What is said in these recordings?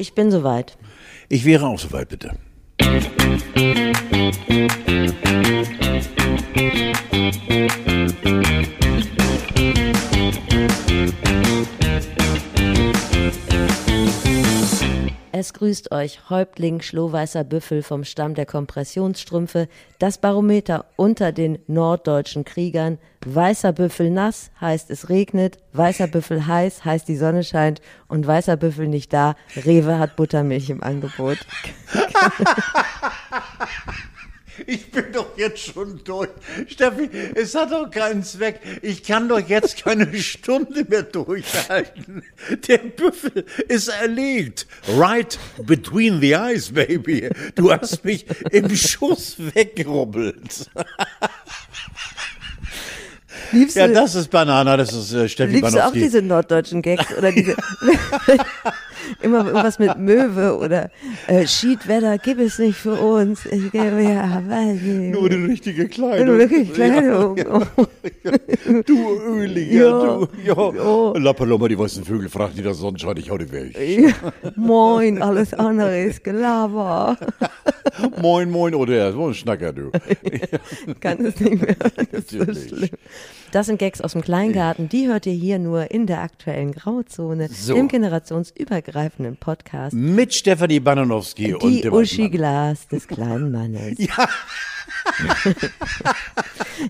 Ich bin soweit. Ich wäre auch soweit, bitte. Grüßt euch Häuptling Schlohweißer Büffel vom Stamm der Kompressionsstrümpfe, das Barometer unter den norddeutschen Kriegern. Weißer Büffel nass heißt es regnet, weißer Büffel heiß heißt die Sonne scheint und weißer Büffel nicht da. Rewe hat Buttermilch im Angebot. Ich bin doch jetzt schon durch. Steffi, es hat doch keinen Zweck. Ich kann doch jetzt keine Stunde mehr durchhalten. Der Büffel ist erlegt. Right between the eyes, baby. Du hast mich im Schuss weggerubbelt. Liebst Ja, du, das ist Banana, das ist äh, Steffi liebst du auch Banowski. diese norddeutschen Gags oder diese immer irgendwas mit Möwe oder äh, Schiedwetter gibt es nicht für uns. Ich gebe ja. Nur die richtige Kleidung. Nur wirklich Kleidung. Du Öliger, Ja. du. Ja. Ja. La Paloma, die weißen Vögel, fragt die das Sonnenschein, ich hau die weg. Ja, Moin, alles andere ist Gelaber. Moin, moin, oder er, ein Schnacker, du. Kann es nicht mehr. Das ist so Natürlich. schlimm. Das sind Gags aus dem Kleingarten. Die hört ihr hier nur in der aktuellen Grauzone, So. im generationsübergreifenden Podcast. Mit Stefanie Bananowski und Die dem Uschi. Glas des kleinen Mannes. Ja,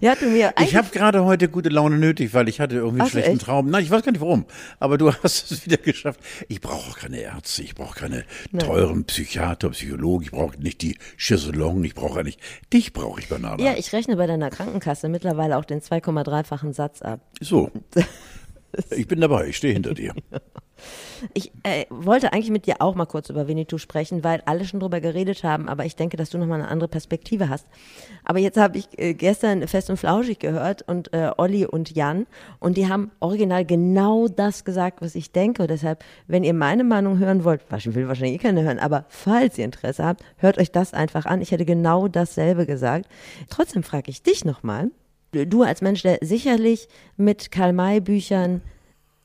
Ja, du mir ich habe gerade heute gute Laune nötig, weil ich hatte irgendwie einen Ach schlechten echt? Traum. Nein, ich weiß gar nicht warum, aber du hast es wieder geschafft. Ich brauche auch keine Ärzte, ich brauche keine teuren Psychiater, Psychologen, ich brauche nicht die Chaiselong, ich brauche nicht, dich brauche ich, Banana. Ja, ich rechne bei deiner Krankenkasse mittlerweile auch den 2,3-fachen Satz ab. So. Ich bin dabei, ich stehe hinter dir. Ich äh, wollte eigentlich mit dir auch mal kurz über Winnetou sprechen, weil alle schon drüber geredet haben, aber ich denke, dass du nochmal eine andere Perspektive hast. Aber jetzt habe ich äh, gestern Fest und Flauschig gehört und äh, Olli und Jan und die haben original genau das gesagt, was ich denke. Und deshalb, wenn ihr meine Meinung hören wollt, was will wahrscheinlich eh keiner hören, aber falls ihr Interesse habt, hört euch das einfach an. Ich hätte genau dasselbe gesagt. Trotzdem frage ich dich nochmal. Du als Mensch, der sicherlich mit Karl-May-Büchern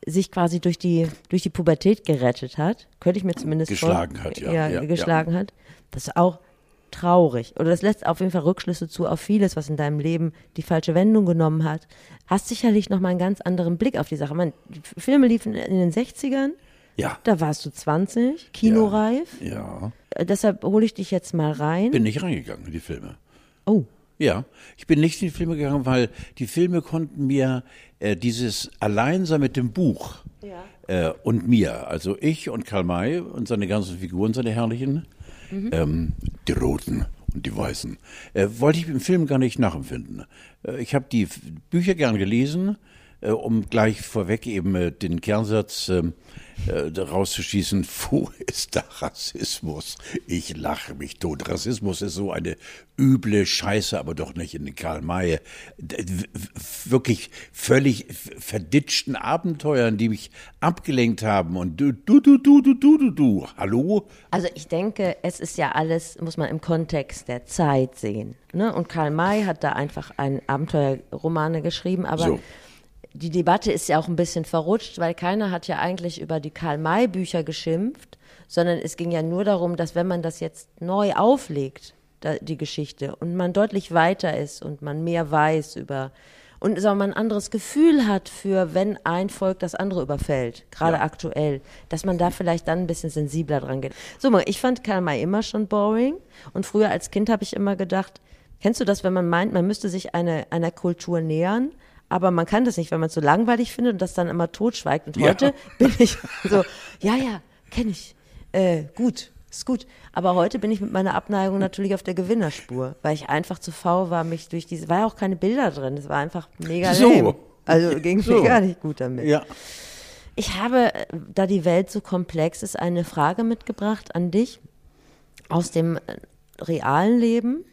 sich quasi durch die, durch die Pubertät gerettet hat, könnte ich mir zumindest Geschlagen vor- hat, ja, ja, geschlagen hat. Das ist auch traurig. Oder das lässt auf jeden Fall Rückschlüsse zu auf vieles, was in deinem Leben die falsche Wendung genommen hat. Hast sicherlich noch mal einen ganz anderen Blick auf die Sache. Man, die Filme liefen in den 60ern, Ja. da warst du 20, kinoreif. Ja. Äh, Deshalb hole ich dich jetzt mal rein. Bin nicht reingegangen in die Filme. oh, Ja, ich bin nicht in die Filme gegangen, weil die Filme konnten mir äh, dieses Alleinsein mit dem Buch äh, und mir, also ich und Karl May und seine ganzen Figuren, seine herrlichen, ähm, die Roten und die Weißen, äh, wollte ich im Film gar nicht nachempfinden. Äh, ich habe die Bücher gern gelesen, um gleich vorweg eben äh, den Kernsatz ähm, äh, rauszuschießen, wo ist da Rassismus? Ich lache mich tot. Rassismus ist so eine üble Scheiße, aber doch nicht in den Karl May. Wirklich völlig verditschten Abenteuern, die mich abgelenkt haben und du, du, du, du, du, du, du, du. Hallo? Also ich denke, es ist ja alles, muss man im Kontext der Zeit sehen. Ne? Und Karl May hat da einfach ein Abenteuerromane geschrieben, aber So. Die Debatte ist ja auch ein bisschen verrutscht, weil keiner hat ja eigentlich über die Karl May Bücher geschimpft, sondern es ging ja nur darum, dass wenn man das jetzt neu auflegt, da, die Geschichte, und man deutlich weiter ist und man mehr weiß über und sagen mal, ein anderes Gefühl hat für, wenn ein Volk das andere überfällt, gerade Ja. aktuell, dass man da vielleicht dann ein bisschen sensibler dran geht. So, ich fand Karl May immer schon boring und früher als Kind habe ich immer gedacht, kennst du das, wenn man meint, man müsste sich eine, einer Kultur nähern, aber man kann das nicht, wenn man es so langweilig findet und das dann immer totschweigt. Und Ja. heute bin ich so, ja, ja, kenne ich, äh, gut, ist gut. Aber heute bin ich mit meiner Abneigung natürlich auf der Gewinnerspur, weil ich einfach zu faul war, mich durch diese, war ja auch keine Bilder drin, es war einfach mega So. lame. Also ging So. mir gar nicht gut damit. Ja. Ich habe, äh, da die Welt so komplex ist, eine Frage mitgebracht an dich aus dem äh, realen Leben.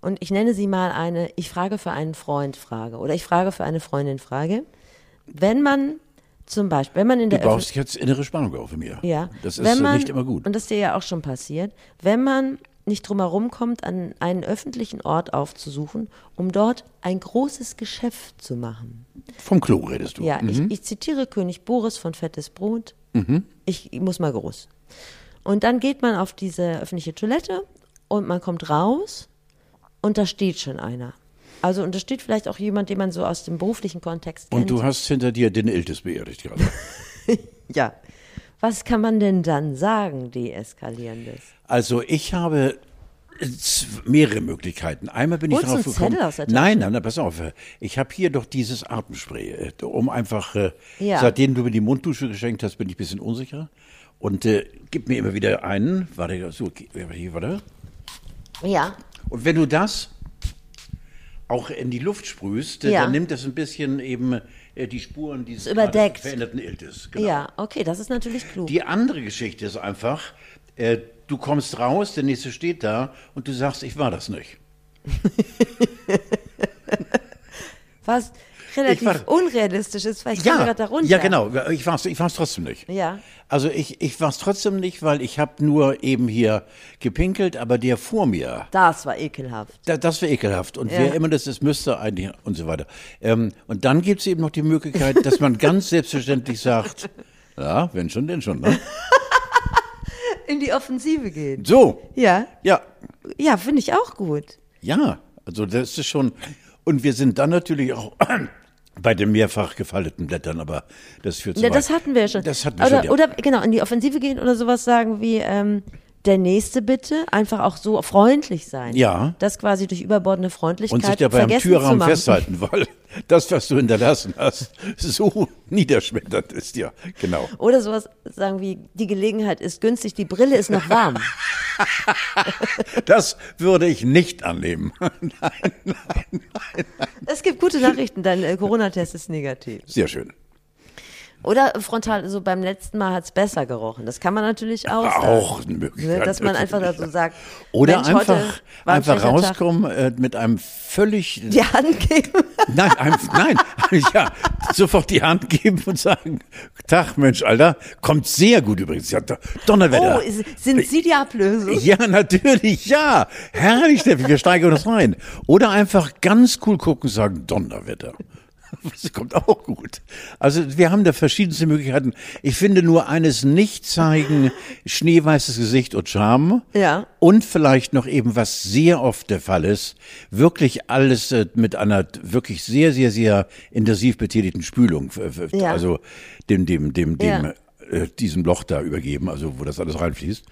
Und ich nenne sie mal eine Ich frage für einen Freund Frage oder ich frage für eine Freundin Frage. Wenn man zum Beispiel, wenn man in Du der Öffentlich- baust jetzt innere Spannung auf in mir. ja. Das ist man, nicht immer gut. Und das ist dir ja auch schon passiert. Wenn man nicht drum herum kommt, an einen öffentlichen Ort aufzusuchen, um dort ein großes Geschäft zu machen. Vom Klo redest du. Ja, ich, ich zitiere König Boris von Fettes Brot. Ich, ich muss mal groß. Und dann geht man auf diese öffentliche Toilette und man kommt raus und da steht schon einer. Also, und da steht vielleicht auch jemand, den man so aus dem beruflichen Kontext kennt. Und du hast hinter dir den Iltis beerdigt gerade. ja. Was kann man denn dann sagen, deeskalierendes? Also, ich habe mehrere Möglichkeiten. Einmal bin ich Holst du darauf gekommen. Zettel aus der Tasche? nein, nein, nein, pass auf. Ich habe hier doch dieses Atemspray, äh, um einfach, äh, Ja. seitdem du mir die Munddusche geschenkt hast, bin ich ein bisschen unsicher. Und äh, gib mir immer wieder einen. Warte, so, hier, warte. Ja. Und wenn du das auch in die Luft sprühst, Ja. dann nimmt das ein bisschen eben äh, die Spuren dieses veränderten Iltis. Genau. Ja, okay, das ist natürlich klug. Die andere Geschichte ist einfach, äh, du kommst raus, der nächste steht da und du sagst, ich war das nicht. Was relativ war- unrealistisch ist, weil ich komme gerade darunter. ja, genau. Ich war es ich war's trotzdem nicht. Ja. Also ich, ich war es trotzdem nicht, weil ich habe nur eben hier gepinkelt, aber der vor mir, Das war ekelhaft. da, das wäre ekelhaft. Und Ja. wer immer das ist, müsste eigentlich und so weiter. Ähm, und dann gibt es eben noch die Möglichkeit, dass man ganz selbstverständlich sagt, ja, wenn schon, denn schon. Ne? In die Offensive gehen. So, Ja. ja, Ja, finde ich auch gut. ja. Also das ist schon. Und wir sind dann natürlich auch bei den mehrfach gefalteten Blättern, aber das führt zu Ja, weit. das hatten wir ja schon. Das hatten wir oder, schon, ja. oder genau, in die Offensive gehen oder sowas sagen wie, ähm, der Nächste bitte, einfach auch so freundlich sein. Ja. Das quasi durch überbordene Freundlichkeit und sich dabei am Türrahmen festhalten, weil das, was du hinterlassen hast, so niederschmetternd ist, ja, genau. Oder sowas sagen wie, die Gelegenheit ist günstig, die Brille ist noch warm. Das würde ich nicht annehmen. es gibt gute Nachrichten, dein äh, Corona-Test ist negativ. Sehr schön. Oder frontal, so beim letzten Mal hat's besser gerochen. Das kann man natürlich auch sagen. Auch eine Möglichkeit. Ne, dass man einfach da so sagt, Oder Mensch, einfach, einfach rauskommen äh, mit einem völlig, Die Hand geben. nein, einem, nein, ja, sofort die Hand geben und sagen, Tag, Mensch, Alter, kommt sehr gut übrigens, ja, Donnerwetter. Oh, sind Sie die Ablösung? Ja, natürlich, ja. Herrlich, Steffi, wir steigern uns rein. Oder einfach ganz cool gucken und sagen, Donnerwetter. Das kommt auch gut. Also wir haben da verschiedenste Möglichkeiten. Ich finde nur eines nicht zeigen, schneeweißes Gesicht und Charme. Ja. Und vielleicht noch eben, was sehr oft der Fall ist, wirklich alles äh, mit einer wirklich sehr, sehr, sehr intensiv betätigten Spülung, äh, Ja. also dem, dem, dem, dem, Ja. äh, diesem Loch da übergeben, also wo das alles reinfließt.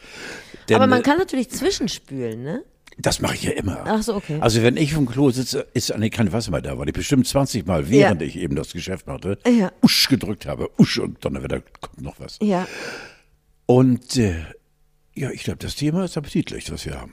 Denn, Aber man kann natürlich zwischenspülen, ne? Das mache ich ja immer. Ach so, okay. Also wenn ich vom Klo sitze, ist eigentlich kein Wasser mehr da, weil ich bestimmt 20 Mal, während Ja. ich eben das Geschäft machte, Ja. usch gedrückt habe, usch und Donnerwetter kommt noch was. Ja. Und äh, ja, ich glaube, das Thema ist appetitlich, was wir haben.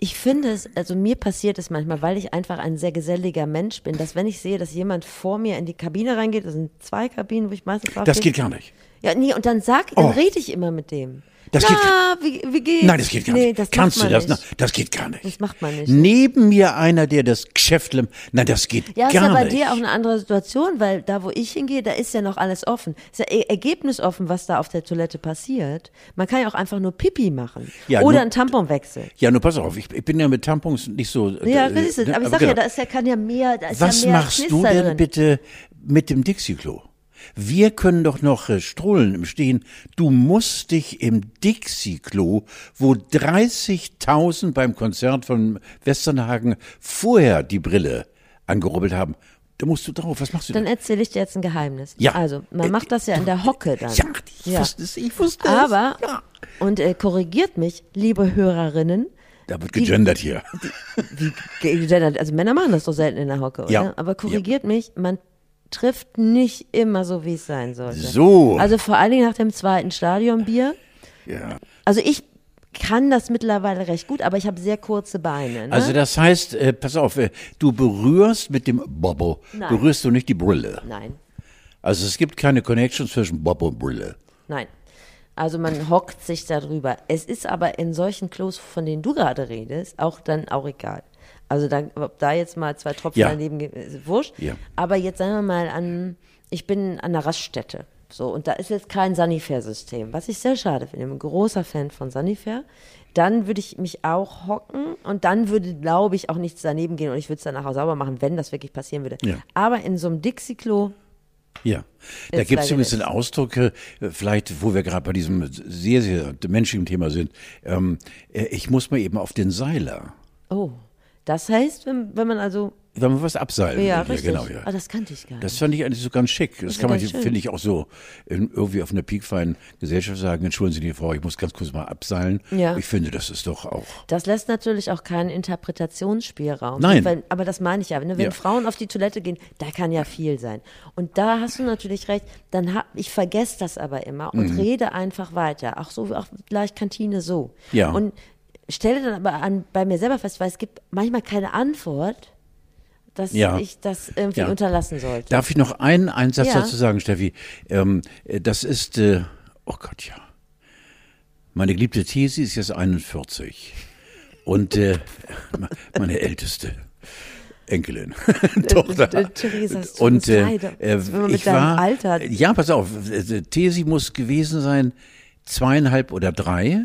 Ich finde es, also mir passiert es manchmal, weil ich einfach ein sehr geselliger Mensch bin, dass wenn ich sehe, dass jemand vor mir in die Kabine reingeht, das sind zwei Kabinen, wo ich meistens drauf Das geht gar nicht. Ja, nee, und dann sag, dann Oh. rede ich immer mit dem. Das Na, wie, wie geht's? Nein, das geht gar nee, nicht. Das Kannst du das? Nicht. Na, das geht gar nicht. Das macht man nicht. Neben mir einer, der das Geschäft, nein, das geht Ja, ist gar ja bei nicht. dir auch eine andere Situation, weil da, wo ich hingehe, da ist ja noch alles offen. Ist ja e- ergebnisoffen, was da auf der Toilette passiert. Man kann ja auch einfach nur Pipi machen. Ja, Oder nur- einen Tampon wechseln. ja, nur pass auf, ich, ich bin ja mit Tampons nicht so. Ja, äh, das ist es. ne, Aber ich sag genau. ja, da ist ja, kann ja mehr, da ist Was ja mehr machst du Knister denn drin. bitte mit dem Dixie-Klo? Wir können doch noch Strollen im Stehen. Du musst dich im Dixie-Klo, wo 30.000 beim Konzert von Westernhagen vorher die Brille angerubbelt haben, da musst du drauf. Was machst du Dann erzähle ich dir jetzt ein Geheimnis. Ja. Also, man Äh, macht das ja in der Hocke dann. Ja, ich wusste es, ich wusste es. Aber, Ja. und äh, korrigiert mich, liebe Hörerinnen, Da wird gegendert hier. wie gegendert, also Männer machen das doch selten in der Hocke, oder? Ja. Aber korrigiert mich, man trifft nicht immer so, wie es sein sollte. So. Also vor allen Dingen nach dem zweiten Stadionbier. Ja. Also ich kann das mittlerweile recht gut, aber ich habe sehr kurze Beine. Ne? Also das heißt, äh, pass auf, äh, du berührst mit dem Bobo, Nein. berührst du nicht die Brille. nein, Also es gibt keine Connection zwischen Bobo und Brille. nein. Also man hockt sich da drüber. Es ist aber in solchen Klos, von denen du gerade redest, auch dann auch egal. Also dann, ob da jetzt mal zwei Tropfen Ja. daneben gehen, ist wurscht. Ja. Aber jetzt sagen wir mal an, ich bin an der Raststätte. So, und da ist jetzt kein Sanifair-System, was ich sehr schade finde. Ich bin ein großer Fan von Sanifair. Dann würde ich mich auch hocken und dann würde, glaube ich, auch nichts daneben gehen und ich würde es danach auch sauber machen, wenn das wirklich passieren würde. Ja. Aber in so einem Dixie-Klo Ja, da gibt es nicht. einen Ausdruck, äh, vielleicht, wo wir gerade bei diesem sehr, sehr menschlichen Thema sind. Ähm, äh, ich muss mal eben auf den Seiler. Oh, das heißt, wenn, wenn man also, Wenn man was abseilen ja, will. richtig. genau, ja. Ah, das kannte ich gar nicht. Das fand ich eigentlich so ganz schick. Das ist kann man, finde ich, auch so in, irgendwie auf einer piekfeinen Gesellschaft sagen. Entschuldigen Sie, Frau, ich muss ganz kurz mal abseilen. Ja. Ich finde, das ist doch auch. Das lässt natürlich auch keinen Interpretationsspielraum. Nein. Weil, aber das meine ich ja. Ne? Wenn Ja. Frauen auf die Toilette gehen, da kann ja viel sein. Und da hast du natürlich recht. Dann hab, ich vergesse das aber immer und rede einfach weiter. Auch so, auch gleich Kantine so. Mhm. Ja. Und stelle dann aber an, bei mir selber fest, weil es gibt manchmal keine Antwort, dass Ja. ich das irgendwie Ja. unterlassen sollte. Darf ich noch einen, einen Satz Ja. dazu sagen, Steffi? Ähm, äh, das ist, äh, oh Gott, ja. Meine geliebte Thesi ist jetzt 41. Und äh, meine älteste Enkelin, Tochter. äh, Theresa, Und äh, äh, man mit ich deinem war, Alter- ja, pass auf, äh, Thesi muss gewesen sein zweieinhalb oder drei.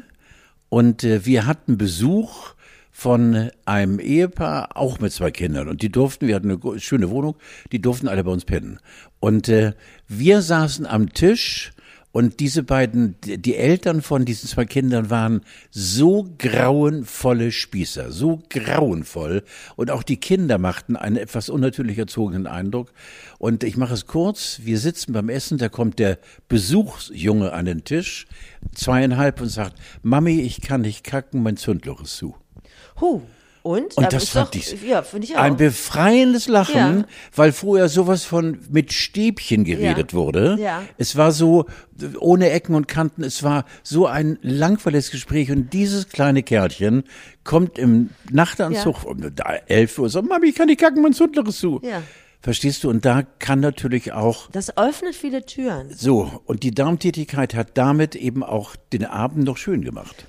Und äh, wir hatten Besuch von einem Ehepaar, auch mit zwei Kindern. Und die durften, wir hatten eine schöne Wohnung, die durften alle bei uns pennen. Und äh, wir saßen am Tisch und diese beiden, die Eltern von diesen zwei Kindern waren so grauenvolle Spießer, so grauenvoll. Und auch die Kinder machten einen etwas unnatürlich erzogenen Eindruck. Und ich mache es kurz, wir sitzen beim Essen, da kommt der Besuchsjunge an den Tisch, zweieinhalb und sagt, Mami, ich kann nicht kacken, mein Zündloch ist zu. Huh. Und? Und das fand doch, ich Ja, ich auch. ein befreiendes Lachen, Ja. weil früher sowas von mit Stäbchen geredet Ja. wurde. Ja. Es war so ohne Ecken und Kanten, es war so ein langweiliges Gespräch und dieses kleine Kerlchen kommt im Nachtanzug um 11 Uhr und sagt, Mami, ich kann nicht kacken, mein Zundler ist zu. Ja. Verstehst du? Und da kann natürlich auch Das öffnet viele Türen. so, und die Darmtätigkeit hat damit eben auch den Abend noch schön gemacht.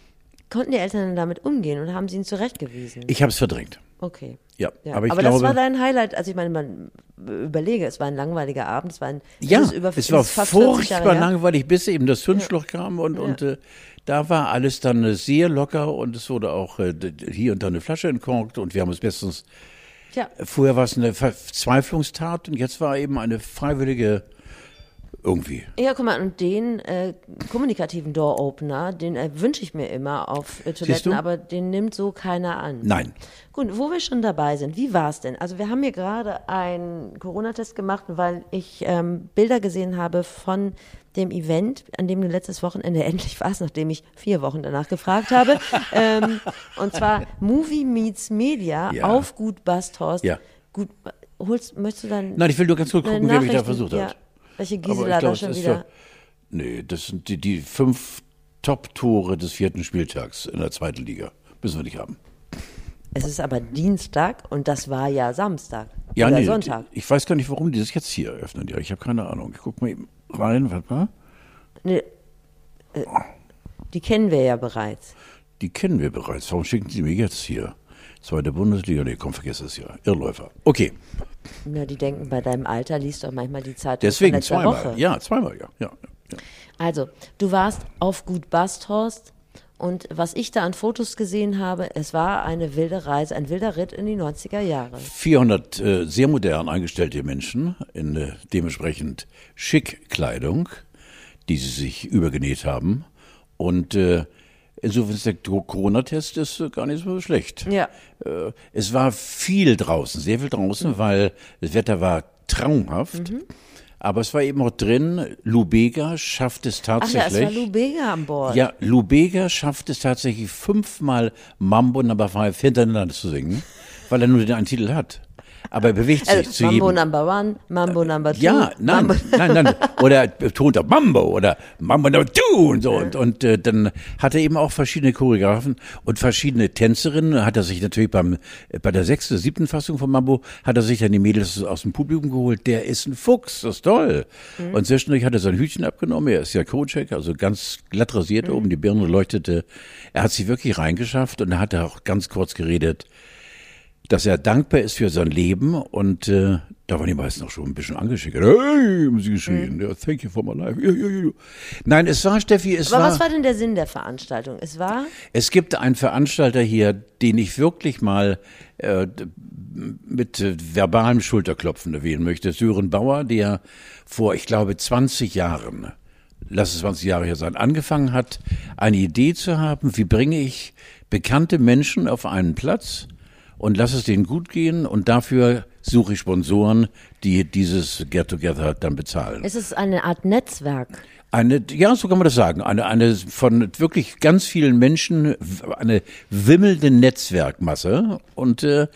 Konnten die Eltern damit umgehen und haben sie ihn zurechtgewiesen? Ich habe es verdrängt. Okay. Ja, Ja. aber ich das glaube, war dein Highlight. Also ich meine, man überlege, es war ein langweiliger Abend, es war ein Ja, ist über, es war ist fast 40 Jahre furchtbar langweilig, bis eben das Zündschloch kam und, und äh, da war alles dann äh, sehr locker und es wurde auch äh, hier und da eine Flasche entkorkt und wir haben es bestens. Ja. Vorher war es eine Verzweiflungstat und jetzt war eben eine freiwillige irgendwie. Ja, guck mal, und den äh, kommunikativen Door-Opener, den äh, wünsche ich mir immer auf äh? Toiletten, aber den nimmt so keiner an. Nein. Gut, wo wir schon dabei sind, wie war es denn? Also wir haben hier gerade einen Corona-Test gemacht, weil ich ähm, Bilder gesehen habe von dem Event, an dem du letztes Wochenende endlich warst, nachdem ich vier Wochen danach gefragt habe. ähm, und zwar Movie Meets Media Ja. auf Gut Basthorst. Ja. Gut, holst, möchtest du dann Nein, ich will nur ganz kurz gucken, wer mich da versucht ja, hat. Welche Gisela da schon wieder... doch, nee, das sind die, die fünf Top-Tore des vierten Spieltags in der zweiten Liga. Müssen wir nicht haben. Es ist aber Dienstag und das war ja Samstag Ja, oder nee, Sonntag. ich weiß gar nicht, warum die das jetzt hier eröffnen. Ja, ich habe keine Ahnung. Ich guck mal eben rein, warte mal. Nee, äh, die kennen wir ja bereits. Die kennen wir bereits. Warum schicken Sie mir jetzt hier? Zweite Bundesliga? Nee, komm, vergiss es ja. Irrläufer. Okay, Na, die denken, bei deinem Alter liest doch manchmal die Zeitung deswegen von zweimal. Woche. Ja, zweimal, ja. ja, ja. Also, du warst auf Gut Basthorst und was ich da an Fotos gesehen habe, es war eine wilde Reise, ein wilder Ritt in die 90er Jahre. 400 äh, sehr modern eingestellte Menschen in äh, dementsprechend schick Kleidung, die sie sich übergenäht haben. Und äh, insofern ist der Corona-Test ist äh, gar nicht so schlecht. Ja. Äh, es war viel draußen, sehr viel draußen, weil das Wetter war traumhaft. Mhm. Aber es war eben auch drin, Lubega schafft es Ach ja, es tatsächlich. war Lou Bega an Bord. Ja, Lubega schafft es tatsächlich fünfmal Mambo Number Five hintereinander zu singen, weil er nur den einen Titel hat. Aber er bewegt sich Also, zu Mambo jedem. Number One, Mambo Number Two. Ja, nein, Mambo nein, nein. Oder er betont er Mambo oder Mambo Number Two und so. Und, und äh, dann hat er eben auch verschiedene Choreografen und verschiedene Tänzerinnen. Hat er sich natürlich beim äh, bei der sechsten, siebten Fassung von Mambo hat er sich dann die Mädels aus dem Publikum geholt. Der ist ein Fuchs, das ist toll. Und zwischendurch hat er sein Hütchen abgenommen. Er ist ja Coach, also ganz glatt rasiert oben, die Birne leuchtete. Er hat sich wirklich reingeschafft und er hat auch ganz kurz geredet. Dass er dankbar ist für sein Leben und äh, da waren die meisten auch schon ein bisschen angeschickt. Hey, haben sie geschrien. Mhm. Ja, thank you for my life. Ja, ja, ja. Nein, es war, Steffi, es Aber war. was war denn der Sinn der Veranstaltung? Es war? Es gibt einen Veranstalter hier, den ich wirklich mal äh, mit äh, verbalem Schulterklopfen erwähnen möchte. Sören Bauer, der vor, ich glaube, 20 Jahren, lass es 20 Jahre her sein, angefangen hat, eine Idee zu haben, wie bringe ich bekannte Menschen auf einen Platz und lass es denen gut gehen und dafür suche ich Sponsoren, die dieses Get Together dann bezahlen. Es ist eine Art Netzwerk. Eine, ja, so kann man das sagen. Eine, eine von wirklich ganz vielen Menschen, eine wimmelnde Netzwerkmasse. Und äh,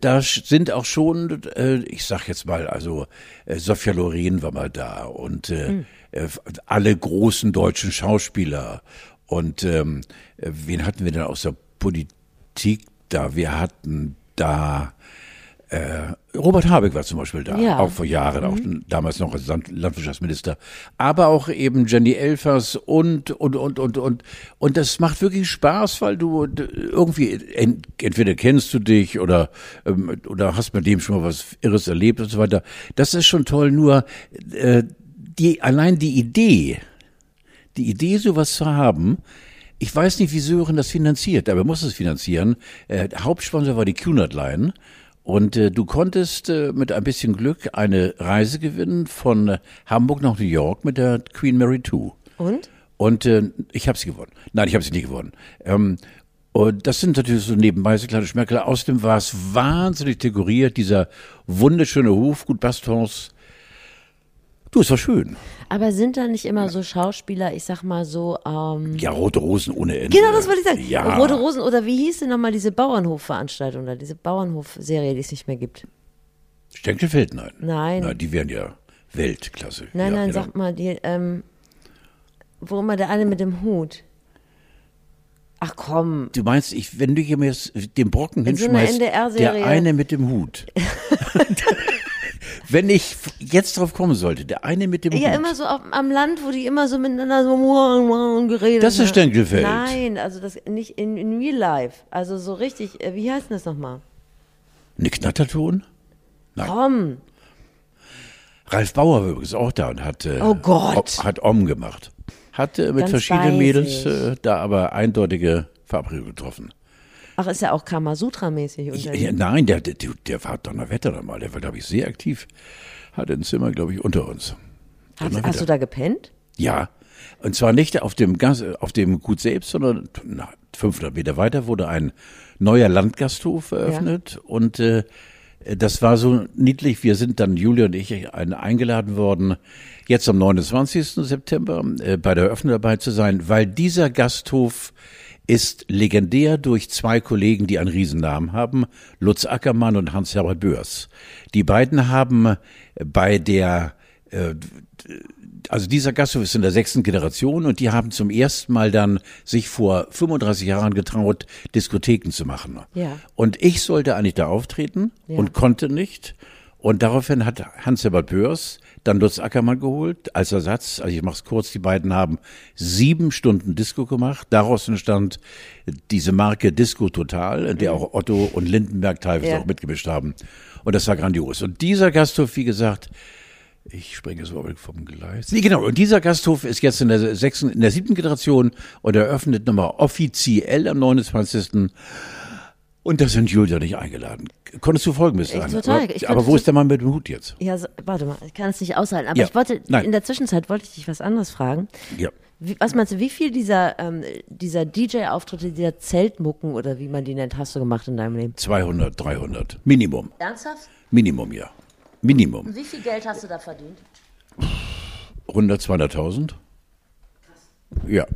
da sind auch schon, äh, ich sag jetzt mal, also äh, Sophia Loren war mal da und äh, mhm. alle großen deutschen Schauspieler. Und ähm, äh, wen hatten wir denn aus der Politik da? Wir hatten da äh, Robert Habeck war zum Beispiel da, ja. auch vor Jahren, auch mhm. damals noch als Landwirtschaftsminister. Aber auch eben Jenny Elfers und, und, und, und, und. Und das macht wirklich Spaß, weil du irgendwie, entweder kennst du dich oder, ähm, oder hast mit dem schon mal was Irres erlebt und so weiter. Das ist schon toll, nur äh, die, allein die Idee, die Idee, sowas zu haben, ich weiß nicht, wie Sören das finanziert, aber er muss es finanzieren. Äh, Hauptsponsor war die Cunard Line. Und äh, du konntest äh, mit ein bisschen Glück eine Reise gewinnen von äh, Hamburg nach New York mit der Queen Mary 2. Und? Und äh, ich habe sie gewonnen. Nein, ich habe sie nie gewonnen. Ähm, und das sind natürlich so nebenbei so kleine Schmerkel. Außerdem war es wahnsinnig dekoriert, dieser wunderschöne Hof, gut Bastons. Du, es war schön. Aber sind da nicht immer so Schauspieler, ich sag mal so. Ähm ja, Rote Rosen ohne Ende. Genau, das wollte ich sagen. Ja. Rote Rosen oder wie hieß denn nochmal diese Bauernhofveranstaltung da, diese Bauernhofserie, die es nicht mehr gibt? Stenkelfeld, nein. Nein. Na, die wären ja Weltklasse. Nein, ja, nein, genau. sag mal, die, ähm, wo immer der eine mit dem Hut. Ach komm. Du meinst, ich, wenn du hier mir den Brocken In so hinschmeißt, einer der eine mit dem Hut. wenn ich jetzt drauf kommen sollte, der eine mit dem Ja, Hut. immer so auf, am Land, wo die immer so miteinander so geredet Das ist. Stenkelfeld. Nein, also das nicht in, in real life. Also so richtig, äh, wie heißt denn das nochmal? Eine Knatterton? Nein. Komm. Ralf Bauer war übrigens auch da und hat, äh, Oh Gott. O- hat Om gemacht. Hat mit Ganz verschiedenen Mädels äh, da aber eindeutige Verabredungen getroffen. Ach, ist ja auch Kamasutra-mäßig Ja, unterwegs. nein, der, der, der war Donnerwetter nochmal. Der war, glaube ich, sehr aktiv. Hatte ein Zimmer, glaube ich, unter uns. Hast, hast du da gepennt? Ja. Und zwar nicht auf dem, Gas, auf dem Gut selbst, sondern na, 500 Meter weiter wurde ein neuer Landgasthof eröffnet. Und äh, das war so niedlich. Wir sind dann, Julia und ich, ein- eingeladen worden, jetzt am 29. September äh, bei der Eröffnung dabei zu sein, weil dieser Gasthof ist legendär durch zwei Kollegen, die einen Riesennamen haben, Lutz Ackermann und Hans-Herbert Böers. Die beiden haben bei der äh, also dieser Gasthof ist in der sechsten Generation und die haben zum ersten Mal dann sich vor 35 Jahren getraut, Diskotheken zu machen. Ja. Und ich sollte eigentlich da auftreten Ja. und konnte nicht. Und daraufhin hat Hans-Herbert Böers dann Lutz Ackermann geholt als Ersatz. Also ich mach's kurz, die beiden haben sieben Stunden Disco gemacht. Daraus entstand diese Marke Disco Total, in der auch Otto und Lindenberg teilweise Mhm. Ja. auch mitgemischt haben. Und das war grandios. Und dieser Gasthof, wie gesagt, ich springe so vom Gleis. Nee, genau. Und dieser Gasthof ist jetzt in der sechsten, in der siebten Generation und eröffnet nochmal offiziell am 29. Und da sind Julia nicht eingeladen. Konntest du folgen bis Ich dahin? total. Aber, aber wo ist der Mann mit dem Hut jetzt? Ja, so, warte mal, ich kann es nicht aushalten. Aber Ja. ich wollte, Nein. in der Zwischenzeit wollte ich dich was anderes fragen. Ja. Wie, was meinst du, wie viel dieser, ähm, dieser DJ-Auftritte, dieser Zeltmucken oder wie man die nennt, hast du gemacht in deinem Leben? 200, 300. Minimum. Ernsthaft? Minimum, ja. Minimum. Wie viel Geld hast du da verdient? 100, 200.000? Ja.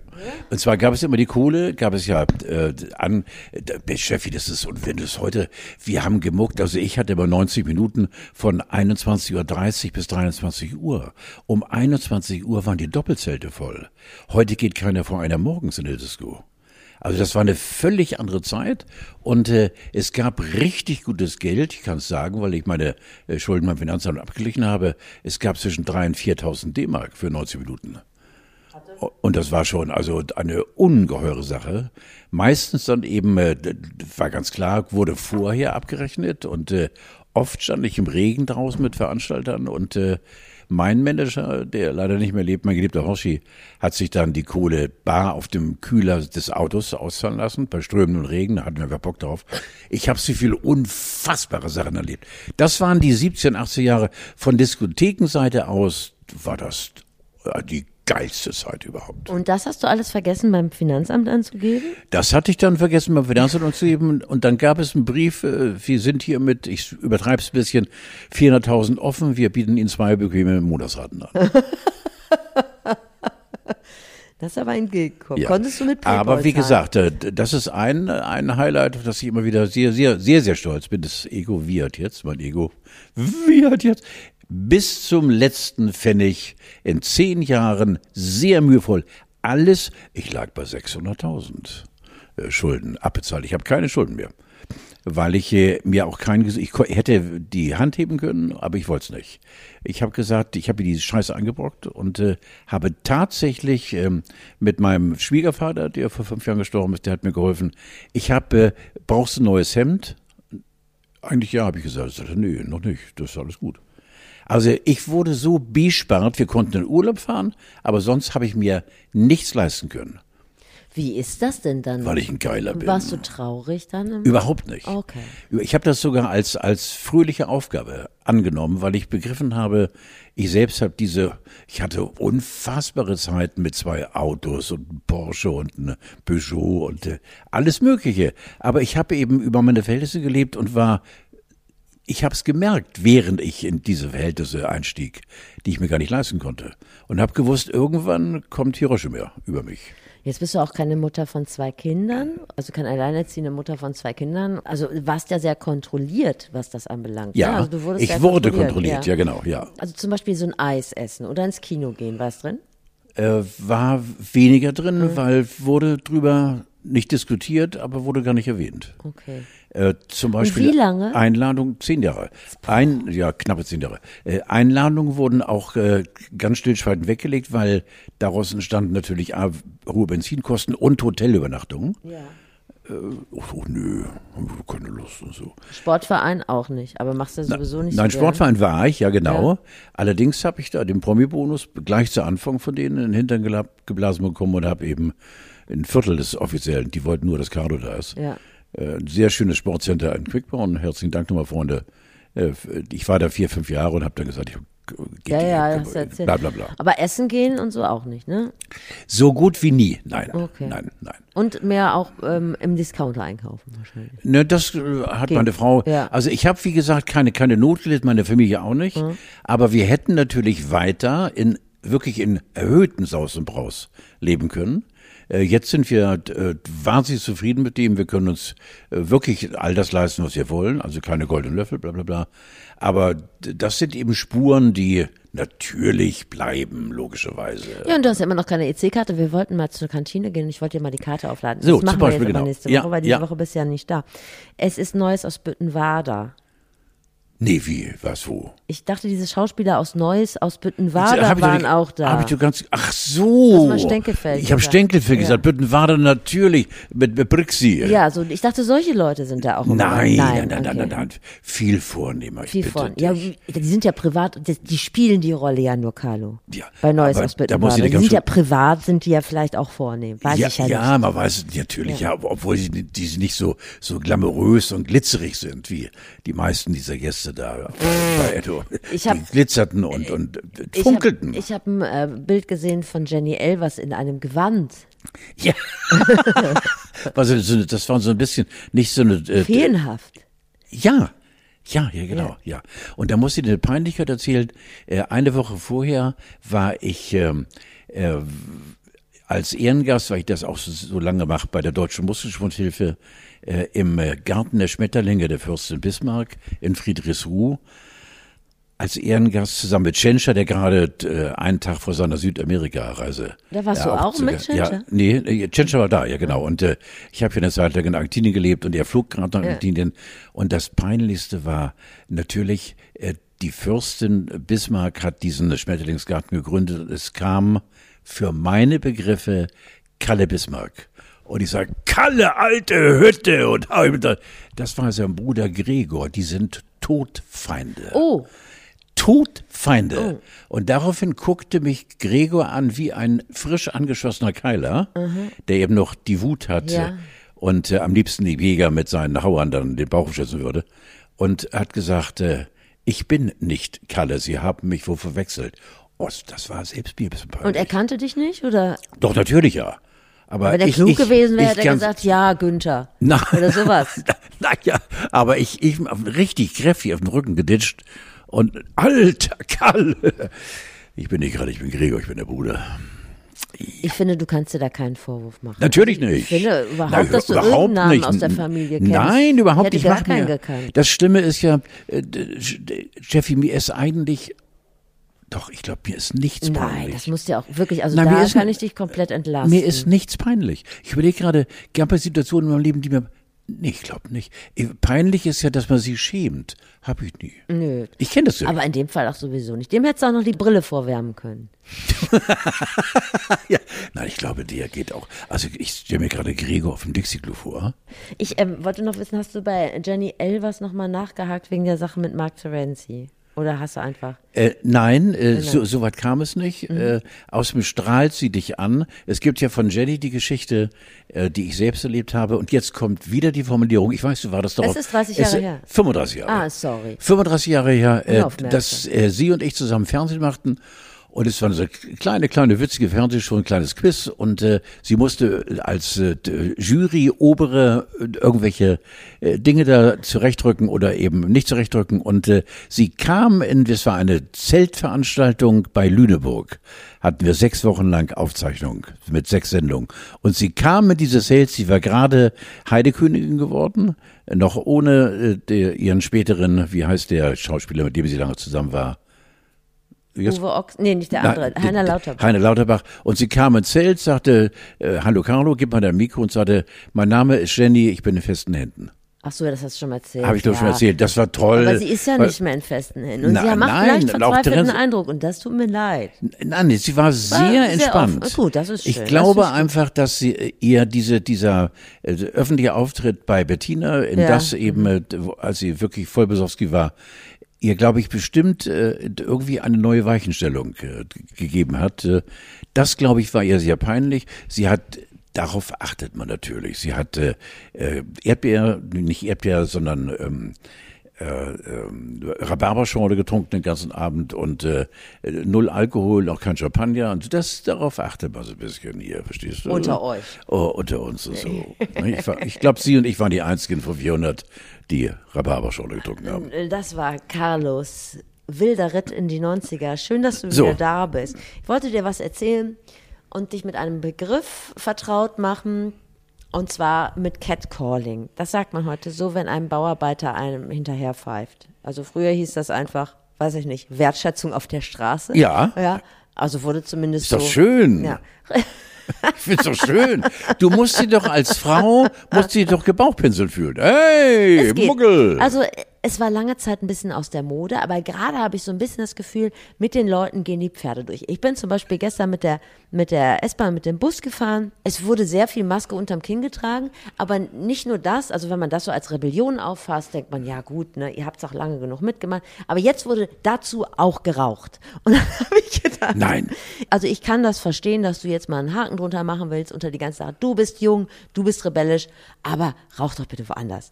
Und zwar gab es immer die Kohle, gab es ja äh, an, äh, Cheffi, das ist, und wenn das heute, wir haben gemuckt, also ich hatte immer 90 Minuten von 21.30 Uhr bis 23 Uhr. Um 21 Uhr waren die Doppelzelte voll. Heute geht keiner vor einer morgens in der Disco. Also das war eine völlig andere Zeit und äh, es gab richtig gutes Geld, ich kann es sagen, weil ich meine äh, Schulden beim Finanzamt abgeglichen habe. Es gab zwischen 3.000 und 4.000 D-Mark für 90 Minuten. Und das war schon also eine ungeheure Sache. Meistens dann eben, äh, war ganz klar, wurde vorher abgerechnet und äh, oft stand ich im Regen draußen mit Veranstaltern und äh, mein Manager, der leider nicht mehr lebt, mein geliebter Hoshi, hat sich dann die Kohle bar auf dem Kühler des Autos auszahlen lassen, bei strömendem Regen, da hatten wir Bock drauf. Ich habe so viele unfassbare Sachen erlebt. Das waren die 17, 18 Jahre. Von Diskothekenseite aus war das die geilste Zeit überhaupt. Und das hast du alles vergessen beim Finanzamt anzugeben? Das hatte ich dann vergessen beim Finanzamt anzugeben. Und dann gab es einen Brief, äh, wir sind hier mit, ich übertreibe es ein bisschen, 400.000 offen, wir bieten Ihnen zwei bequeme Monatsraten an. Das ist aber ein Gig. Ja. Konntest du mit Paypal Aber wie gesagt, äh, das ist ein, ein Highlight, auf das ich immer wieder sehr, sehr, sehr, sehr stolz bin. Das Ego wiehert jetzt, mein Ego wiehert jetzt. Bis zum letzten Pfennig in zehn Jahren sehr mühevoll. Alles, ich lag bei 600.000 äh, Schulden abbezahlt. Ich habe keine Schulden mehr. Weil ich äh, mir auch kein, ich hätte die Hand heben können, aber ich wollte es nicht. Ich habe gesagt, ich habe diese Scheiße angebrockt und äh, habe tatsächlich ähm, mit meinem Schwiegervater, der vor fünf Jahren gestorben ist, der hat mir geholfen. Ich habe, äh, brauchst du ein neues Hemd? Eigentlich ja, habe ich gesagt. Ich sagte, nee, noch nicht, das ist alles gut. Also ich wurde so bespart, wir konnten in Urlaub fahren, aber sonst habe ich mir nichts leisten können, Wie ist das denn dann? weil ich ein Geiler bin. Warst du traurig dann? Im Überhaupt nicht. Okay. Ich habe das sogar als, als fröhliche Aufgabe angenommen, weil ich begriffen habe, ich selbst habe diese, ich hatte unfassbare Zeiten mit zwei Autos und einem Porsche und einem Peugeot und äh, alles Mögliche. Aber ich habe eben über meine Verhältnisse gelebt und war, ich habe es gemerkt, während ich in diese Verhältnisse einstieg, die ich mir gar nicht leisten konnte. Und habe gewusst, irgendwann kommt Hiroshima über mich. Jetzt bist du auch keine Mutter von zwei Kindern, also keine alleinerziehende Mutter von zwei Kindern. Also du warst ja sehr kontrolliert, was das anbelangt. Ja, ne? also du wurdest ich wurde kontrolliert, ja. genau, ja. Also zum Beispiel so ein Eis essen oder ins Kino gehen, war es drin? äh, war weniger drin, Mhm. weil wurde drüber nicht diskutiert, aber wurde gar nicht erwähnt. Okay. Äh, zum Beispiel wie lange? Einladung zehn Jahre. Ein, ja, knappe zehn Jahre. Äh, Einladungen wurden auch äh, ganz stillschweigend weggelegt, weil daraus entstanden natürlich A, hohe Benzinkosten und Hotelübernachtungen. Ja. Oh, oh nö, keine Lust und so. Sportverein auch nicht, aber machst du sowieso nicht Nein, so. Sportverein war ich, ja genau. Ja. Allerdings habe ich da den Promi-Bonus gleich zu Anfang von denen in den Hintern geblasen bekommen und habe eben ein Viertel des Offiziellen, die wollten nur, dass Carlo da ist. Ja. Äh, Ein sehr schönes Sportcenter in Quickborn. Herzlichen Dank nochmal, Freunde. Äh, Ich war da vier, fünf Jahre und habe dann gesagt, ich Ja, ja, du erzählt. bla bla bla. Aber essen gehen und so auch nicht, ne? So gut wie nie. Nein, Okay. nein, nein. Und mehr auch ähm, im Discounter einkaufen wahrscheinlich. Ne, das äh, hat Geht. meine Frau. Ja. Mhm. Also ich habe, wie gesagt, keine, keine Not gelitten, meine Familie auch nicht. Aber wir hätten natürlich weiter in wirklich in erhöhten Saus und Braus leben können. Äh, Jetzt sind wir äh, wahnsinnig zufrieden mit dem. Wir können uns äh, wirklich all das leisten, was wir wollen. Also keine goldenen Löffel, bla bla bla. Aber das sind eben Spuren, die natürlich bleiben, logischerweise. Ja, und du hast ja immer noch keine EC-Karte. Wir wollten mal zur Kantine gehen und ich wollte dir mal die Karte aufladen. So, das machen zum wir Beispiel, jetzt aber genau. nächste Woche, Ja, weil diese ja. Woche bist du ja nicht da. Es ist Neues aus Büttenwader. Nee, wie, was, wo? Ich dachte, diese Schauspieler aus Neues, aus Büttenwader waren nicht- auch da. Hab ich doch ganz, ach so. Hast Stenkelfeld Ich habe. Stenkelfeld Ja. gesagt. Büttenwader natürlich mit, mit Brixi. ja, so, ich dachte, solche Leute sind da auch. Nein, nein, nein, okay. nein, nein, nein. Viel vornehmer. Viel dich. Ja, die sind ja privat, die, spielen die Rolle ja nur, Carlo. Ja, Bei Neues aber aus Büttenwader. Die sind ja privat, sind die ja vielleicht auch vornehm. Weiß ja, ich ja, ja, nicht. man weiß es natürlich, ja. obwohl die, die nicht so, so glamourös und glitzerig sind, wie die meisten dieser Gäste da bei Edo. Ich hab- die glitzerten und, und Ich funkelten. habe ich hab ein äh, Bild gesehen von Jenny Elvers in einem Gewand. ja. also, so- das war so ein bisschen, nicht so eine, äh, Feenhaft. Ja, ja, ja, genau, ja. Und da muss ich eine Peinlichkeit erzählen. Äh, eine Woche vorher war ich ähm, äh, als Ehrengast, weil ich das auch so, so lange mache, bei der Deutschen Muskelsprunghilfe äh, im äh, Garten der Schmetterlinge der Fürstin Bismarck in Friedrichsruh als Ehrengast zusammen mit Tschentscher, der gerade äh, einen Tag vor seiner Südamerika-Reise. Da warst äh, du auch zu- mit Ja, Tschentscher? nee, äh, Tschentscher war da, ja genau. Und äh, ich habe hier eine Zeit lang in Argentinien gelebt und er flog gerade nach Argentinien. Und das Peinlichste war natürlich, äh, die Fürstin Bismarck hat diesen Schmetterlingsgarten gegründet und es kam für meine Begriffe Kalle Bismarck. Und ich sage, Kalle, alte Hütte. Und das war sein Bruder Gregor. Die sind Todfeinde. Oh. Todfeinde. Oh. Und daraufhin guckte mich Gregor an wie ein frisch angeschossener Keiler, mhm. der eben noch die Wut hat ja. und äh, am liebsten die Jäger mit seinen Hauern dann den Bauch schützen würde. Und hat gesagt, äh, ich bin nicht Kalle, Sie haben mich wohl verwechselt. Oh, das war selbst mir ein bisschen peinlich. Und er kannte dich nicht, oder? Doch, natürlich ja. Aber wenn er ich, klug ich, gewesen wäre, hätte er gesagt, ja, Günther. Na, oder sowas. Naja, aber ich, ich richtig kräftig auf den Rücken geditscht und alter Kalle. Ich bin nicht gerade, ich bin Gregor, ich bin der Bruder. Ich finde, du kannst dir da keinen Vorwurf machen. Natürlich nicht. Ich finde überhaupt, Na, dass du überhaupt Namen nicht. aus der Familie kennst. Nein, überhaupt nicht. Ich gar keinen gekannt. Das Schlimme ist ja, äh, Jeffy, mir ist eigentlich doch, ich glaube, mir ist nichts Nein, peinlich. Nein, das muss ja auch wirklich, also Nein, da kann ich dich komplett entlassen. Mir ist nichts peinlich. Ich überlege gerade, gab es Situationen in meinem Leben, die mir Nee, ich glaube nicht. Peinlich ist ja, dass man sie schämt. Hab ich nie. Nö. Ich kenne das ja. Aber in dem Fall auch sowieso nicht. Dem hättest du auch noch die Brille vorwärmen können. ja, nein, ich glaube, der geht auch. Also ich stelle mir gerade Gregor auf dem Dixie-Klo vor. Ich ähm, wollte noch wissen, hast du bei Jenny L. was nochmal nachgehakt wegen der Sache mit Mark Terenzi? Oder hast du einfach? Äh, nein, äh, so, so weit kam es nicht. Mhm. Äh, aus dem strahlt sie dich an. Es gibt ja von Jenny die Geschichte, äh, die ich selbst erlebt habe. Und jetzt kommt wieder die Formulierung. Ich weiß, du war das doch. Es ist 30 Jahre es, her. 35 Jahre. Ah, sorry. 35 Jahre her, äh, dass äh, sie und ich zusammen Fernsehen machten. Und es war eine kleine, kleine, witzige Fernsehshow, ein kleines Quiz. Und äh, sie musste als äh, Jury obere äh, irgendwelche äh, Dinge da zurechtrücken oder eben nicht zurechtrücken. Und äh, sie kam in, das war eine Zeltveranstaltung bei Lüneburg. Hatten wir sechs Wochen lang Aufzeichnung mit sechs Sendungen. Und sie kam in diese Zelt, sie war gerade Heidekönigin geworden, noch ohne äh, der, ihren späteren, wie heißt der Schauspieler, mit dem sie lange zusammen war? Jetzt, Uwe Ochs, nee, nicht der andere, Heiner Lauterbach. Heiner Lauterbach. Und sie kam ins Zelt, sagte, äh, hallo Carlo, gib mal dein Mikro und sagte, mein Name ist Jenny, ich bin in festen Händen. Ach so, das hast du schon mal erzählt. Habe ich doch ja. schon erzählt. Das war toll. Aber sie ist ja nicht mehr in festen Händen. Und na, sie macht nein, leicht verzweifelten Eindruck. Und das tut mir leid. Nein, sie war sehr, sehr entspannt. Offen. Gut, das ist schön. Ich glaube das einfach, dass sie äh, ihr diese, dieser äh, öffentliche Auftritt bei Bettina, in ja. das eben, äh, als sie wirklich voll Besowski war, ihr, glaube ich, bestimmt äh, irgendwie eine neue Weichenstellung äh, gegeben hat. Äh, das, glaube ich, war ihr sehr peinlich. Sie hat Darauf achtet man natürlich. Sie hat äh, Erdbeer, nicht Erdbeer, sondern ähm, äh, äh, Rhabarberschorle getrunken den ganzen Abend und äh, null Alkohol, auch kein Champagner. Und das darauf achtet man so ein bisschen hier, verstehst du? Unter euch. Oh, unter uns und so. ich, ich glaube, Sie und ich waren die einzigen von 400, die Rhabarberschorle getrunken haben. Äh, das war Carlos. Wilder Ritt in die 90er. Schön, dass du so. wieder da bist. Ich wollte dir was erzählen und dich mit einem Begriff vertraut machen, und zwar mit Catcalling. Das sagt man heute so, wenn ein Bauarbeiter einem hinterher pfeift. Also früher hieß das einfach, weiß ich nicht, Wertschätzung auf der Straße. Ja. Ja. Also wurde zumindest Ist so. doch schön. Ja. Ich find's doch schön. Du musst sie doch als Frau, musst sie doch gebauchpinselt fühlen. Hey, Muggel. Also es war lange Zeit ein bisschen aus der Mode, aber gerade habe ich so ein bisschen das Gefühl, mit den Leuten gehen die Pferde durch. Ich bin zum Beispiel gestern mit der, mit der S-Bahn, mit dem Bus gefahren. Es wurde sehr viel Maske unterm Kinn getragen, aber nicht nur das, also wenn man das so als Rebellion auffasst, denkt man, ja gut, ne, ihr habt es auch lange genug mitgemacht. Aber jetzt wurde dazu auch geraucht. Und dann habe ich gedacht, nein. Also ich kann das verstehen, dass du jetzt mal einen Haken drunter machen willst unter die ganze Sache. Du bist jung, du bist rebellisch, aber rauch doch bitte woanders.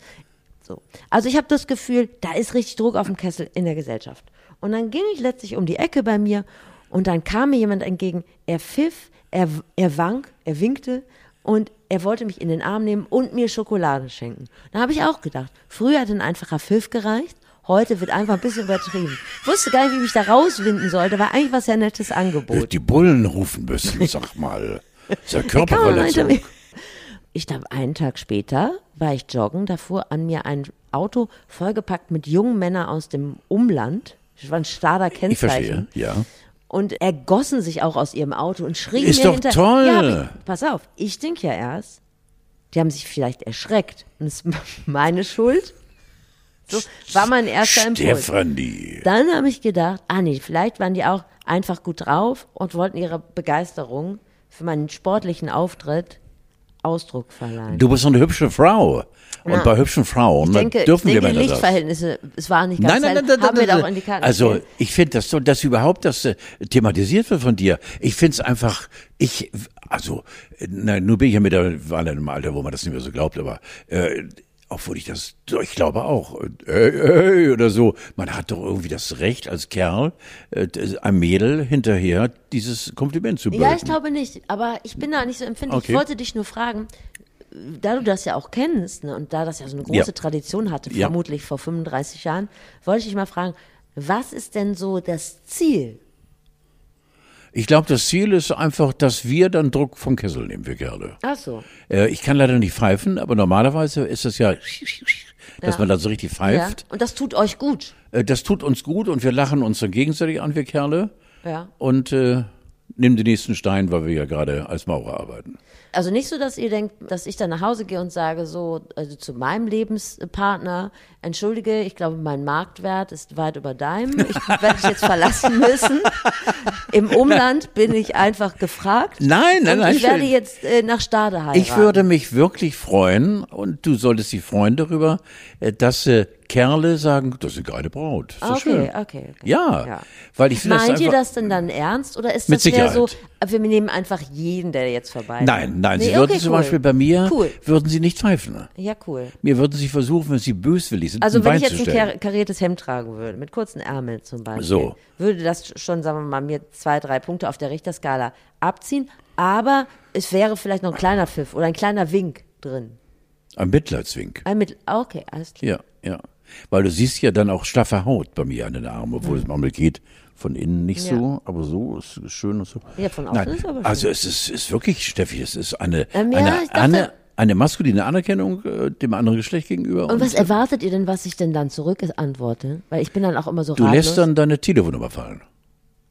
So. Also ich habe das Gefühl, da ist richtig Druck auf dem Kessel in der Gesellschaft. Und dann ging ich letztlich um die Ecke bei mir und dann kam mir jemand entgegen. Er pfiff, er, er wank, er winkte und er wollte mich in den Arm nehmen und mir Schokolade schenken. Da habe ich auch gedacht, früher hat ein einfacher Pfiff gereicht, heute wird einfach ein bisschen übertrieben. Ich wusste gar nicht, wie ich mich da rauswinden sollte, war eigentlich was sehr nettes Angebot. Die Bullen rufen müssen, sag mal. Das ist ja Körperverletzung. Ich glaube, einen Tag später war ich joggen, da fuhr an mir ein Auto vollgepackt mit jungen Männern aus dem Umland. Das war ein starrer Kennzeichen. Ich verstehe, ja. Und ergossen sich auch aus ihrem Auto und schrien Ist mir doch hinter. toll. Ja, pass auf, ich denke ja erst, die haben sich vielleicht erschreckt. Und es ist meine Schuld. So war mein erster Impuls. Stefanie. Dann habe ich gedacht, ah nee, vielleicht waren die auch, einfach gut drauf und wollten ihrer Begeisterung für meinen sportlichen Auftritt Ausdruck verleihen. Du bist so eine hübsche Frau. Und Ja. bei hübschen Frauen ich denke, dürfen ich wir denke Männer das. Lichtverhältnisse, es war nicht ganz Nein, nein, nein, nein, haben wir nein, da auch in die Karten Also ich finde das so, dass überhaupt das äh, thematisiert wird von dir. Ich finde es einfach, ich, also, äh, na, nun bin ich ja mittlerweile in einem Alter, wo man das nicht mehr so glaubt, aber äh, obwohl ich das, ich glaube auch, äh, äh, oder so, man hat doch irgendwie das Recht als Kerl, äh, einem Mädel hinterher dieses Kompliment zu bringen. Ja, ich glaube nicht, aber ich bin da nicht so empfindlich. Okay. Ich wollte dich nur fragen, da du das ja auch kennst ne, und da das ja so eine große Ja. Tradition hatte, Ja. vermutlich vor 35 Jahren, wollte ich dich mal fragen, was ist denn so das Ziel? Ich glaube, das Ziel ist einfach, dass wir dann Druck vom Kessel nehmen, wir Kerle. Ach so. Äh, ich kann leider nicht pfeifen, aber normalerweise ist es ja, dass Ja. man dann so richtig Ja. pfeift. Und das tut euch gut. Äh, Das tut uns gut und wir lachen uns dann gegenseitig an, wir Kerle. Ja. Und äh, nehmen den nächsten Stein, weil wir ja gerade als Maurer arbeiten. Also nicht so, dass ihr denkt, dass ich dann nach Hause gehe und sage so, also zu meinem Lebenspartner, entschuldige, ich glaube, mein Marktwert ist weit über deinem. Ich werde dich jetzt verlassen müssen. Im Umland bin ich einfach gefragt. Nein, nein, nein, Ich werde schön. jetzt äh, nach Stade heiraten. Ich würde mich wirklich freuen und du solltest dich freuen darüber, äh, dass äh, Kerle sagen, das ist eine geile Braut. Ist doch Okay, schön. okay, okay. Ja, Ja. weil ich finde das Meint ihr einfach, das denn dann ernst oder ist das mehr so, wir nehmen einfach jeden, der jetzt vorbei Nein, nein, nee, sie würden okay, zum cool. Beispiel bei mir, Cool. würden sie nicht pfeifen. Ja, cool. Mir würden sie versuchen, wenn sie böswillig sind, Also wenn ich jetzt ein kar kariertes Hemd tragen würde, mit kurzen Ärmeln zum Beispiel, So. würde das schon, sagen wir mal, mir zwei, drei Punkte auf der Richterskala abziehen, aber es wäre vielleicht noch ein kleiner Pfiff oder ein kleiner Wink drin. Ein Mitleidswink. Ein Mittel, okay, alles klar. Ja, ja. Weil du siehst ja dann auch schlaffe Haut bei mir an den Armen, obwohl es manchmal geht von innen nicht Ja. so, aber so ist schön und so. Ja, von außen Nein, ist aber schön. Also es ist, ist wirklich, Steffi, es ist eine, Ähm, eine, dachte- eine, eine maskuline Anerkennung äh, dem anderen Geschlecht gegenüber. Und was erwartet ihr denn, was ich denn dann zurück antworte? Weil ich bin dann auch immer so du ratlos. lässt dann deine Telefonnummer fallen.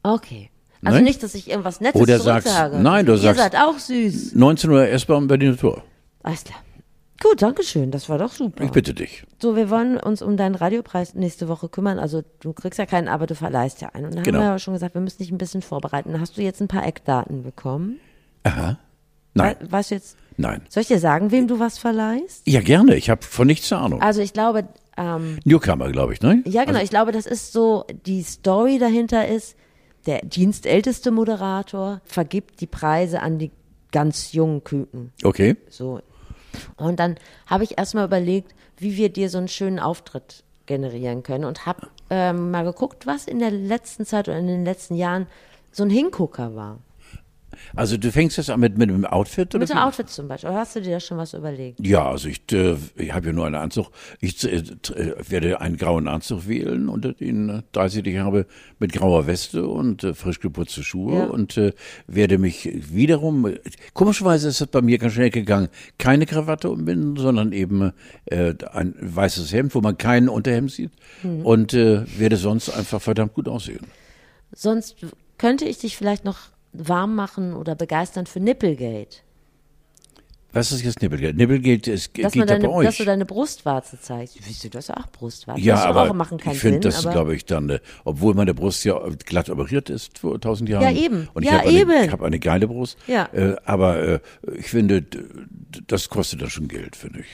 Okay. Also Nein? nicht, dass ich irgendwas Nettes Oder sagst- zurücksage. nein, du Ihr sagst- seid auch süß. 19 Uhr S-Bahn Berliner Tor. Alles klar. Gut, danke schön. Das war doch super. Ich bitte dich. So, wir wollen uns um deinen Radiopreis nächste Woche kümmern. Also du kriegst ja keinen, aber du verleihst ja einen. Und da Genau. haben wir ja schon gesagt, wir müssen dich ein bisschen vorbereiten. Hast du jetzt ein paar Eckdaten bekommen? Aha. Nein, We weißt du jetzt, nein. soll ich dir sagen, wem du was verleihst? Ja, gerne. Ich habe von nichts eine Ahnung. Also ich glaube, ähm, Newcomer, glaube ich, ne? ja genau, ich glaube, das ist so, die Story dahinter ist, der dienstälteste Moderator vergibt die Preise an die ganz jungen Küken. Okay. So. Und dann habe ich erstmal überlegt, wie wir dir so einen schönen Auftritt generieren können und habe ähm, mal geguckt, was in der letzten Zeit oder in den letzten Jahren so ein Hingucker war. Also du fängst jetzt an mit, mit einem Outfit? Oder Mit wie? Outfit zum Beispiel. Oder hast du dir da schon was überlegt? Ja, also ich, äh, ich habe ja nur einen Anzug. Ich äh, äh, werde einen grauen Anzug wählen unter den äh, 30, die ich habe, mit grauer Weste und äh, frisch geputzte Schuhe Ja. und äh, werde mich wiederum, äh, komischerweise ist es bei mir ganz schnell gegangen, keine Krawatte umbinden, sondern eben äh, ein weißes Hemd, wo man keinen Unterhemd sieht Mhm. und äh, werde sonst einfach verdammt gut aussehen. Sonst könnte ich dich vielleicht noch warm machen oder begeistern für Nippelgate. Was ist jetzt Nippelgeld? Nippelgeld ist, Dass, geht deine, bei euch. dass du deine Brustwarze zeigst. Wieso, das ist auch Brustwarze. Ja, das aber auch machen keinen ich finde, das glaube ich dann, äh, obwohl meine Brust ja glatt operiert ist vor tausend Jahren. Ja, eben. Und ich Ja, habe eine, eben. ich habe eine geile Brust. Ja. Äh, aber äh, ich finde, das kostet dann schon Geld, finde ich.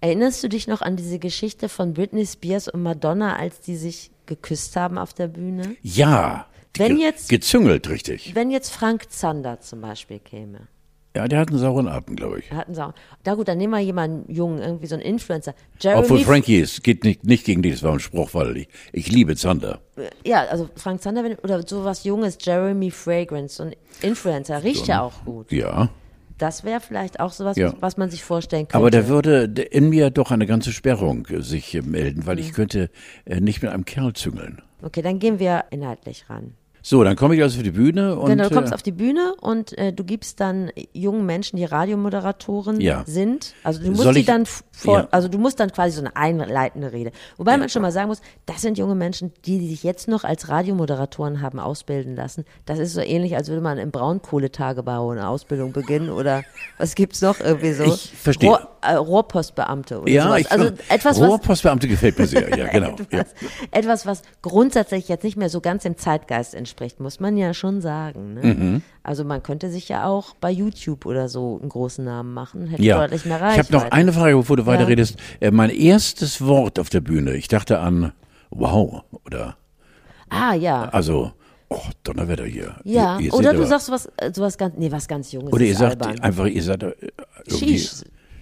Erinnerst du dich noch an diese Geschichte von Britney Spears und Madonna, als die sich geküsst haben auf der Bühne? Ja. Wenn jetzt- gezüngelt, richtig. Wenn jetzt Frank Zander zum Beispiel käme, Ja, der hat einen sauren Atem, glaube ich. hatten sie auch. Na gut, dann nehmen wir jemanden jungen, irgendwie so einen Influencer. Jeremy, Obwohl Frankie ist, geht nicht, nicht gegen das war ein Spruch, weil ich, ich liebe Zander. Ja, also Frank Zander wenn, oder sowas Junges, Jeremy Fragrance, so ein Influencer, riecht ja auch gut. Ja. Das wäre vielleicht auch sowas, Ja. was man sich vorstellen könnte. Aber da würde in mir doch eine ganze Sperrung äh, sich äh, melden, weil Mhm. ich könnte äh, nicht mit einem Kerl züngeln. Okay, dann gehen wir inhaltlich ran. So, dann komme ich also für die Bühne und genau, du kommst äh, auf die Bühne und äh, du gibst dann jungen Menschen, die Radiomoderatoren Ja. sind. Also du musst Soll die ich- dann vor, Ja. also du musst dann quasi so eine einleitende Rede. Wobei man schon mal sagen muss, das sind junge Menschen, die, sich jetzt noch als Radiomoderatoren haben ausbilden lassen. Das ist so ähnlich, als würde man im Braunkohletagebau eine Ausbildung beginnen oder was gibt's noch irgendwie so? Ich verstehe. Rohr- äh, Rohrpostbeamte oder Ja, sowas. ich, Also etwas, was, Rohrpostbeamte gefällt mir sehr, ja, genau. Ja. etwas, etwas, was grundsätzlich jetzt nicht mehr so ganz dem Zeitgeist entspricht, muss man ja schon sagen. Ne? Mhm. Also man könnte sich ja auch bei YouTube oder so einen großen Namen machen, hätte Ja, deutlich mehr ich Reichweite. habe noch eine Frage, bevor du weiterredest. Äh, mein erstes Wort auf der Bühne, ich dachte an wow oder Ah ja, also, oh, Donnerwetter hier. ja. Ihr, ihr oder du aber- sagst was, äh, sowas ganz, nee, was ganz Junges. Oder ihr sagt albern. einfach, ihr seid äh, irgendwie.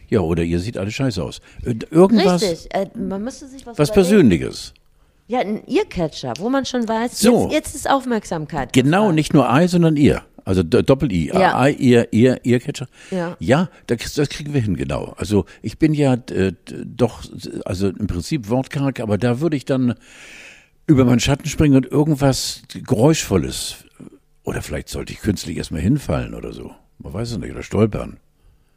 Ja, oder ihr seht alle scheiße aus. Äh, Irgendwas, Richtig, äh, man müsste sich was was überlegen. Persönliches. Ja, ein Earcatcher, wo man schon weiß, So. jetzt, jetzt ist Aufmerksamkeit. Genau, gefragt. nicht nur I, sondern ihr. Also Doppel-I. Ja. I, ihr, ihr, ihr Catcher. Ja. Ja, das, das kriegen wir hin, genau. Also ich bin ja äh, doch, also im Prinzip wortkarg, aber da würde ich dann über meinen Schatten springen und irgendwas Geräuschvolles. Oder vielleicht sollte ich künstlich erstmal hinfallen oder so. Man weiß es nicht, oder stolpern.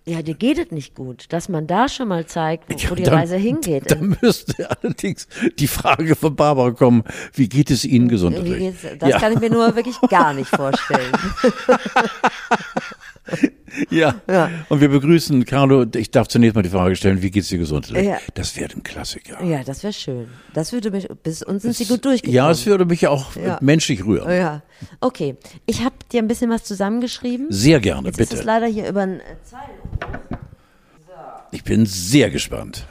Ja, dir geht es nicht gut, dass man da schon mal zeigt, wo, wo die dann- Reise hingeht. Da müsste allerdings die Frage von Barbara kommen, wie geht es Ihnen Wie geht's? Das ja, kann ich mir nur wirklich gar nicht vorstellen. ja. Ja. Und wir begrüßen Carlo. Ich darf zunächst mal die Frage stellen, wie geht es dir gesundheitlich? Ja. Das wäre ein Klassiker. Ja, das wäre schön. Das würde mich, bis uns sind sie gut durchgekommen. Ja, es würde mich auch Ja. menschlich rühren. Ja, okay. Ich habe dir ein bisschen was zusammengeschrieben. Sehr gerne, Jetzt ist es bitte. leider hier über ein äh, Zeilen. Ich bin sehr gespannt.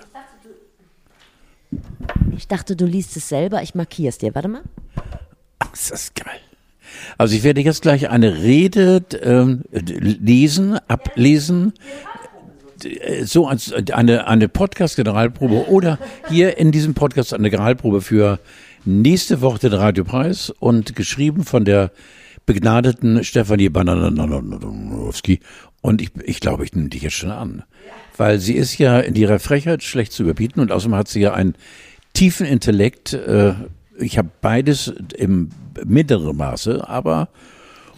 Ich dachte, du liest es selber. Ich markiere es dir. Warte mal. Ach, ist das geil. Also ich werde jetzt gleich eine Rede ähm, lesen, ablesen, äh, so als eine, eine Podcast-Generalprobe oder hier in diesem Podcast eine Generalprobe für nächste Woche den Radiopreis und geschrieben von der begnadeten Stefanie Bananowski. Und ich, ich glaube, ich nehme dich jetzt schon an. Weil sie ist ja in ihrer Frechheit schlecht zu überbieten und außerdem hat sie ja einen tiefen Intellekt. Äh, ich habe beides im mittleren Maße, aber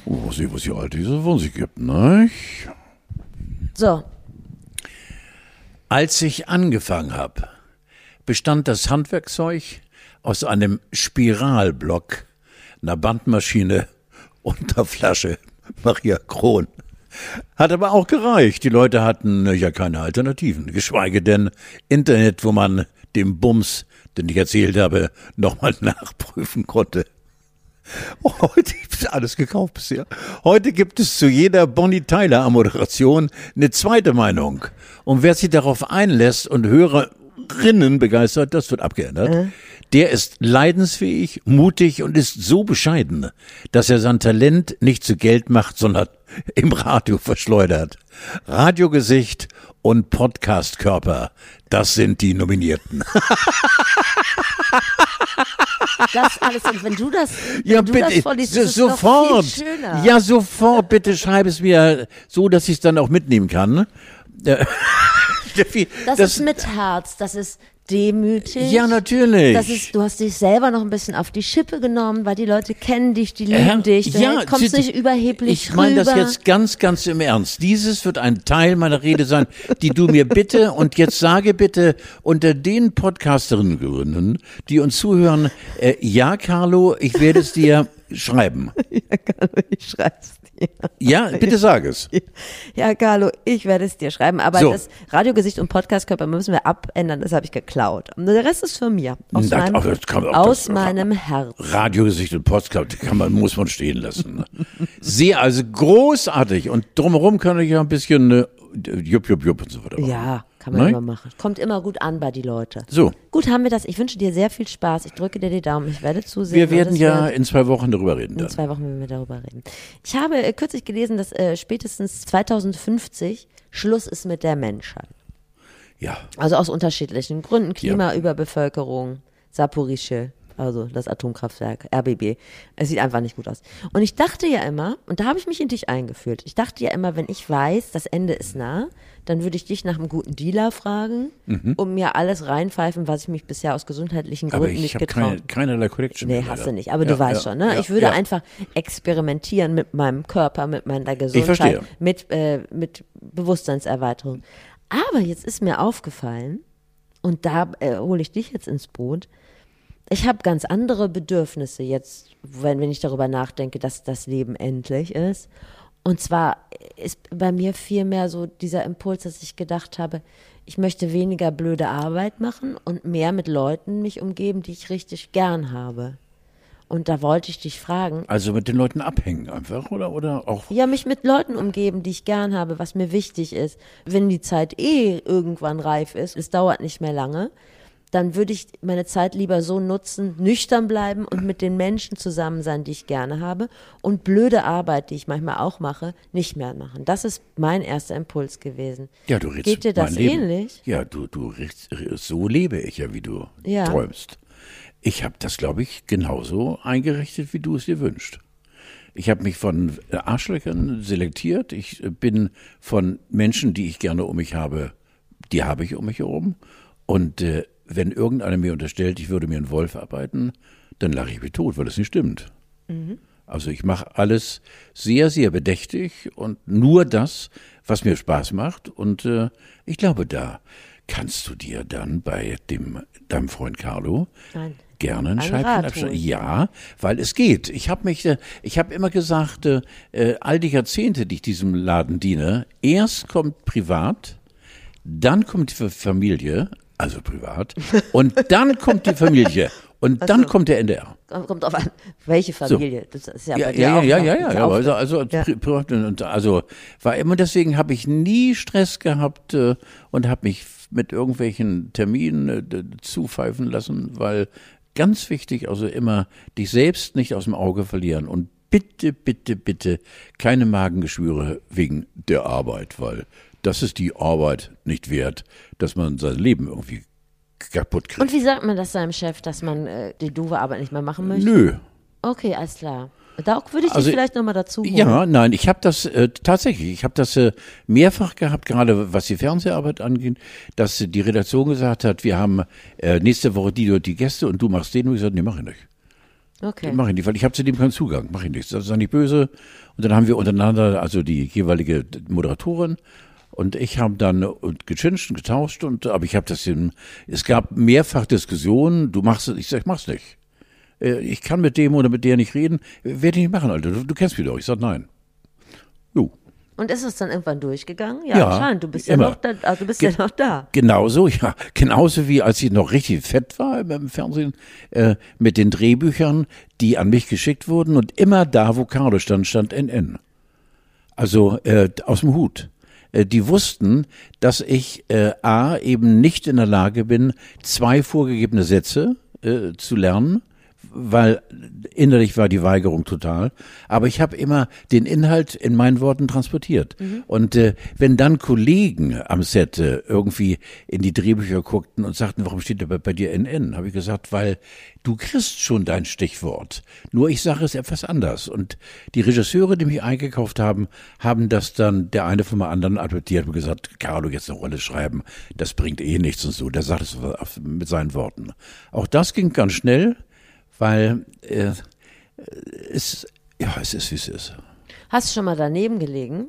oh, was sie, was sie all diese von sich gibt, ne? So, Als ich angefangen habe, bestand das Handwerkzeug aus einem Spiralblock, einer Bandmaschine und einer Flasche Maria Kron. Hat aber auch gereicht. Die Leute hatten äh, ja keine Alternativen, geschweige denn Internet, wo man den Bums, den ich erzählt habe, nochmal nachprüfen konnte. Oh, heute gibt es alles gekauft bisher. Heute gibt es zu jeder Bonnie Tyler Moderation eine zweite Meinung. Und wer sich darauf einlässt und Hörerinnen begeistert, das wird abgeändert. Der ist leidensfähig, mutig und ist so bescheiden, dass er sein Talent nicht zu Geld macht, sondern im Radio verschleudert. Radiogesicht und Podcastkörper, das sind die Nominierten. das alles. Und wenn du das, wenn Ja, du bitte, das vorliest, so, ist sofort. viel schöner. Ja, sofort, bitte schreib es mir so, dass ich es dann auch mitnehmen kann. Äh, Steffi, Das, ist mit Herz, das ist demütig. Ja, natürlich. Das ist, du hast dich selber noch ein bisschen auf die Schippe genommen, weil die Leute kennen dich, die lieben Ja, dich. Du ja, kommst Sie- nicht überheblich Ich meine das jetzt ganz, ganz im Ernst. Dieses wird ein Teil meiner Rede sein, die du mir bitte und jetzt sage bitte unter den Podcasterinnen, die uns zuhören, äh, ja, Carlo, ich werde es dir schreiben. ich schreib's. Ja, bitte sag es. Ja, Carlo, ich werde es dir schreiben. Aber So. das Radiogesicht und Podcastkörper müssen wir abändern. Das habe ich geklaut. Und der Rest ist von mir. Aus, Das- meinem, man- aus das- meinem Herz. Radiogesicht und Podcast kann man, muss man stehen lassen. Sehr, also großartig. Und drumherum kann ich ja ein bisschen äh, jupp, jupp, jupp und so weiter machen. Ja, kann man Nein? immer machen. Kommt immer gut an bei die Leute. So, Gut, haben wir das. Ich wünsche dir sehr viel Spaß. Ich drücke dir die Daumen. Ich werde zusehen. wir und werden ja wird in zwei Wochen darüber reden. in Dann. zwei Wochen werden wir darüber reden. Ich habe äh, kürzlich gelesen, dass äh, spätestens 2050 Schluss ist mit der Menschheit. Ja, Also aus unterschiedlichen Gründen. Klima, Überbevölkerung, Saporische, also das Atomkraftwerk, RBB. Es sieht einfach nicht gut aus. Und ich dachte ja immer, und da habe ich mich in dich eingefühlt, ich dachte ja immer, wenn ich weiß, das Ende ist nah, dann würde ich dich nach einem guten Dealer fragen und mir alles reinpfeifen, was ich mich bisher aus gesundheitlichen Mhm. Gründen ich nicht habe getraut keine, keinerlei Connection. Nee, hast du nicht. Aber Ja, du weißt ja, schon, ne? ja, ich würde einfach experimentieren mit meinem Körper, mit meiner. Gesundheit, mit, äh, mit Bewusstseinserweiterung. Aber jetzt ist mir aufgefallen, und da äh, hole ich dich jetzt ins Boot, ich habe ganz andere Bedürfnisse jetzt, wenn, wenn ich darüber nachdenke, dass das Leben endlich ist. Und zwar ist bei mir vielmehr so dieser Impuls, dass ich gedacht habe, ich möchte weniger blöde Arbeit machen und mehr mit Leuten mich umgeben, die ich richtig gern habe. Und da wollte ich dich fragen. Also mit den Leuten abhängen einfach, oder? Oder auch. Ja, mich mit Leuten umgeben, die ich gern habe, was mir wichtig ist. Wenn die Zeit eh irgendwann reif ist, es dauert nicht mehr lange, dann würde ich meine Zeit lieber so nutzen, nüchtern bleiben und mit den Menschen zusammen sein, die ich gerne habe und blöde Arbeit, die ich manchmal auch mache, nicht mehr machen. Das ist mein erster Impuls gewesen. Ja, du redest Geht dir das ähnlich? Ja, du, du so lebe ich ja, wie du Ja. träumst. Ich habe das, glaube ich, genauso eingerichtet, wie du es dir wünschst. Ich habe mich von äh, Arschlöchern selektiert. Ich äh, bin von Menschen, die ich gerne um mich habe, die habe ich um mich herum. Und äh, wenn irgendeiner mir unterstellt, ich würde mir einen Wolf arbeiten, dann lache ich mich tot, weil das nicht stimmt. Also ich mache alles sehr, sehr bedächtig und nur das, was mir Spaß macht. Und äh, ich glaube, da kannst du dir dann bei dem deinem Freund Carlo Nein. gerne ein Ein Scheibchen abschneiden. Ja, weil es geht. Ich habe mich, äh, ich habe immer gesagt, äh, äh, all die Jahrzehnte, die ich diesem Laden diene, erst kommt privat, dann kommt die Familie, also privat, und dann kommt die Familie und dann kommt der NDR. Kommt auf an, welche Familie. Das ist ja, Ja, ja, ja, ja, ja, ja ja. auch- Also, also, Ja. und, also war immer deswegen habe ich nie Stress gehabt äh, und habe mich mit irgendwelchen Terminen äh, zupfeifen lassen, weil ganz wichtig, also immer dich selbst nicht aus dem Auge verlieren und bitte, bitte, bitte keine Magengeschwüre wegen der Arbeit, weil das ist die Arbeit nicht wert, dass man sein Leben irgendwie kaputt kriegt. Und wie sagt man das seinem Chef, dass man äh, die doofe Arbeit nicht mehr machen möchte? Nö, Okay, alles klar. Da würde ich Also, dich vielleicht nochmal dazu holen. Ja, nein, ich habe das äh, tatsächlich, ich habe das äh, mehrfach gehabt, gerade was die Fernseharbeit angeht, dass die Redaktion gesagt hat, wir haben äh, nächste Woche die und die Gäste und du machst den und ich gesagt, nee, mach ich nicht. Okay. Mach ich nicht, weil ich habe zu dem keinen Zugang, mach ich nicht. Das ist doch nicht böse. Und dann haben wir untereinander, also die jeweilige Moderatorin und ich haben dann äh, gechinscht und getauscht und aber ich habe das in, es gab mehrfach Diskussionen, du machst es, ich sag, ich mach's nicht. Äh, Ich kann mit dem oder mit der nicht reden, werde ich nicht machen, Alter. Du, du kennst mich doch. Ich sag nein. Jo. Und ist es dann irgendwann durchgegangen? Ja, Ja, anscheinend. Du bist ja noch da. Also bist Ge- ja noch da. Genauso, ja. Genauso wie als ich noch richtig fett war im, im Fernsehen, äh, mit den Drehbüchern, die an mich geschickt wurden und immer da, wo Carlo stand, stand NN. Also äh, aus dem Hut. Äh, die wussten, dass ich äh, A eben nicht in der Lage bin, zwei vorgegebene Sätze äh, zu lernen, weil innerlich war die Weigerung total. Aber ich habe immer den Inhalt in meinen Worten transportiert. Und äh, wenn dann Kollegen am Set äh, irgendwie in die Drehbücher guckten und sagten, warum steht da bei, bei dir NN, habe ich gesagt, weil du kriegst schon dein Stichwort. Nur ich sage es etwas anders. Und die Regisseure, die mich eingekauft haben, haben das dann der eine vom anderen adoptiert und gesagt, Carlo, jetzt eine Rolle schreiben, das bringt eh nichts und so. Der sagt es mit seinen Worten. Auch das ging ganz schnell, weil äh, es, ja, es ist, wie es ist. Hast du schon mal daneben gelegen?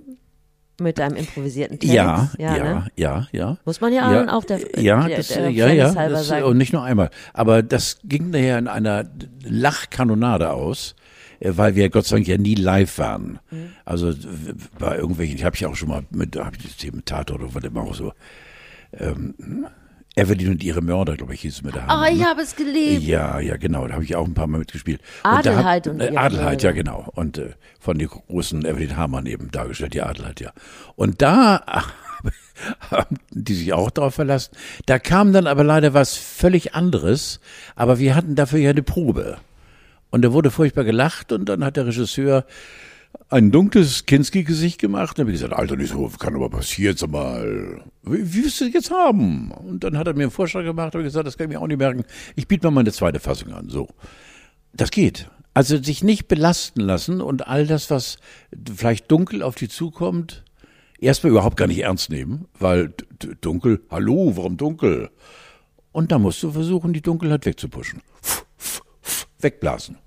Mit deinem improvisierten Text? Ja, ja, ne? ja, ja. Muss man ja, auch der, ja, der, das, der ja, ja, das, sagen. und nicht nur einmal. Aber das ging nachher in einer Lachkanonade aus, äh, weil wir Gott sei Dank ja nie live waren. Mhm. Also bei irgendwelchen, ich habe ich auch schon mal mit, habe ich das Thema Tatort oder was immer auch so. Ähm, Evelyn und ihre Mörder, glaube ich, hieß es mit der Ah, Hand. ich habe es geliebt. Ja, ja, genau. Da habe ich auch ein paar Mal mitgespielt. Adelheid hab- und äh, Adelheid, ja, genau. Und äh, von der großen Evelyn Hamann eben dargestellt, die Adelheid, ja. Und da haben die sich auch darauf verlassen. Da kam dann aber leider was völlig anderes. Aber wir hatten dafür ja eine Probe. Und da wurde furchtbar gelacht und dann hat der Regisseur ein dunkles Kinski-Gesicht gemacht und habe gesagt, Alter, nicht so, kann aber passieren, sag mal. Wie, wie willst du das jetzt haben? Und dann hat er mir einen Vorschlag gemacht und gesagt, das kann ich mir auch nicht merken. Ich biete mal meine zweite Fassung an. So. Das geht. Also sich nicht belasten lassen und all das, was vielleicht dunkel auf die zukommt, erstmal überhaupt gar nicht ernst nehmen, weil dunkel, hallo, warum dunkel? Und dann musst du versuchen, die Dunkelheit wegzupuschen. Wegblasen.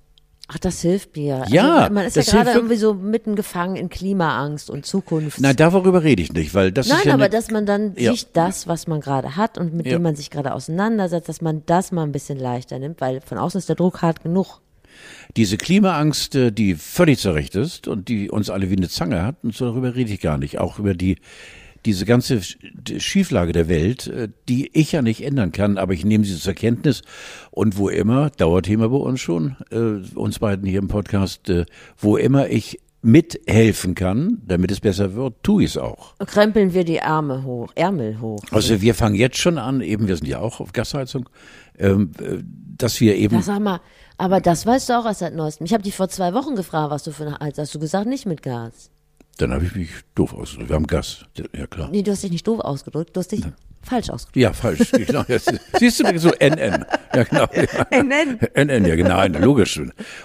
Ach, das hilft mir. Ja, also, man ist ja gerade irgendwie so mitten gefangen in Klimaangst und Zukunft. Nein, darüber rede ich nicht, weil das Nein, ist ja aber eine, dass man dann Ja. sich das, was man gerade hat und mit Ja. dem man sich gerade auseinandersetzt, dass man das mal ein bisschen leichter nimmt, weil von außen ist der Druck hart genug. Diese Klimaangst, äh, die völlig zurecht ist und die uns alle wie eine Zange hat, und so darüber rede ich gar nicht. Auch über die diese ganze Schieflage der Welt, äh, die ich ja nicht ändern kann, aber ich nehme sie zur Kenntnis und wo immer, Dauerthema bei uns schon, äh, uns beiden hier im Podcast, äh, wo immer ich mithelfen kann, damit es besser wird, tue ich es auch. Krempeln wir die Arme hoch, Ärmel hoch. Also wir fangen jetzt schon an, eben wir sind ja auch auf Gasheizung, ähm, dass wir eben. Das sag mal, aber das weißt du auch erst seit neuestem. Ich habe dich vor zwei Wochen gefragt, was du für eine Heiz hast. Du gesagt, nicht mit Gas. Dann habe ich mich doof ausgedrückt. Wir haben Gas. Ja, klar. Nee, du hast dich nicht doof ausgedrückt, du hast dich Nein. falsch ausgedrückt. Ja, falsch. Genau. Siehst du, so NN. Ja, genau. NN. NN, ja, genau. Logisch.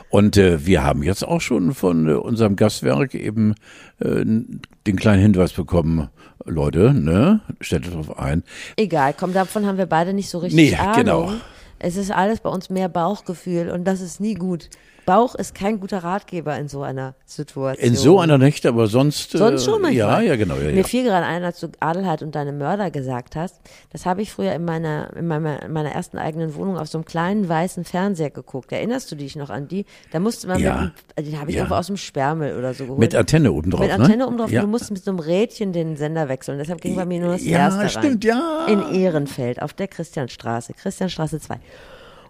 Und äh, wir haben jetzt auch schon von äh, unserem Gastwerk eben äh, den kleinen Hinweis bekommen, Leute, ne, stellt drauf ein. Egal, komm, davon haben wir beide nicht so richtig nee, Ahnung. genau. Es ist alles bei uns mehr Bauchgefühl und das ist nie gut. Bauch ist kein guter Ratgeber in so einer Situation. In so einer nicht, aber sonst. Sonst schon manchmal. Ja, ja, genau. Ja, Mir fiel gerade ein, als du Adelheid und deine Mörder gesagt hast. Das habe ich früher in meiner, in meiner, in meiner ersten eigenen Wohnung auf so einem kleinen weißen Fernseher geguckt. Erinnerst du dich noch an die? Da musste man ja. mit, den habe ich ja. irgendwo aus dem Sperrmel oder so geholt. Mit Antenne oben drauf. Mit ne? Antenne ne? oben drauf. Ja. Du musst mit so einem Rädchen den Sender wechseln. Deshalb ging bei mir nur das ja, erste stimmt, rein. ja. In Ehrenfeld auf der Christianstraße, Christianstraße 2.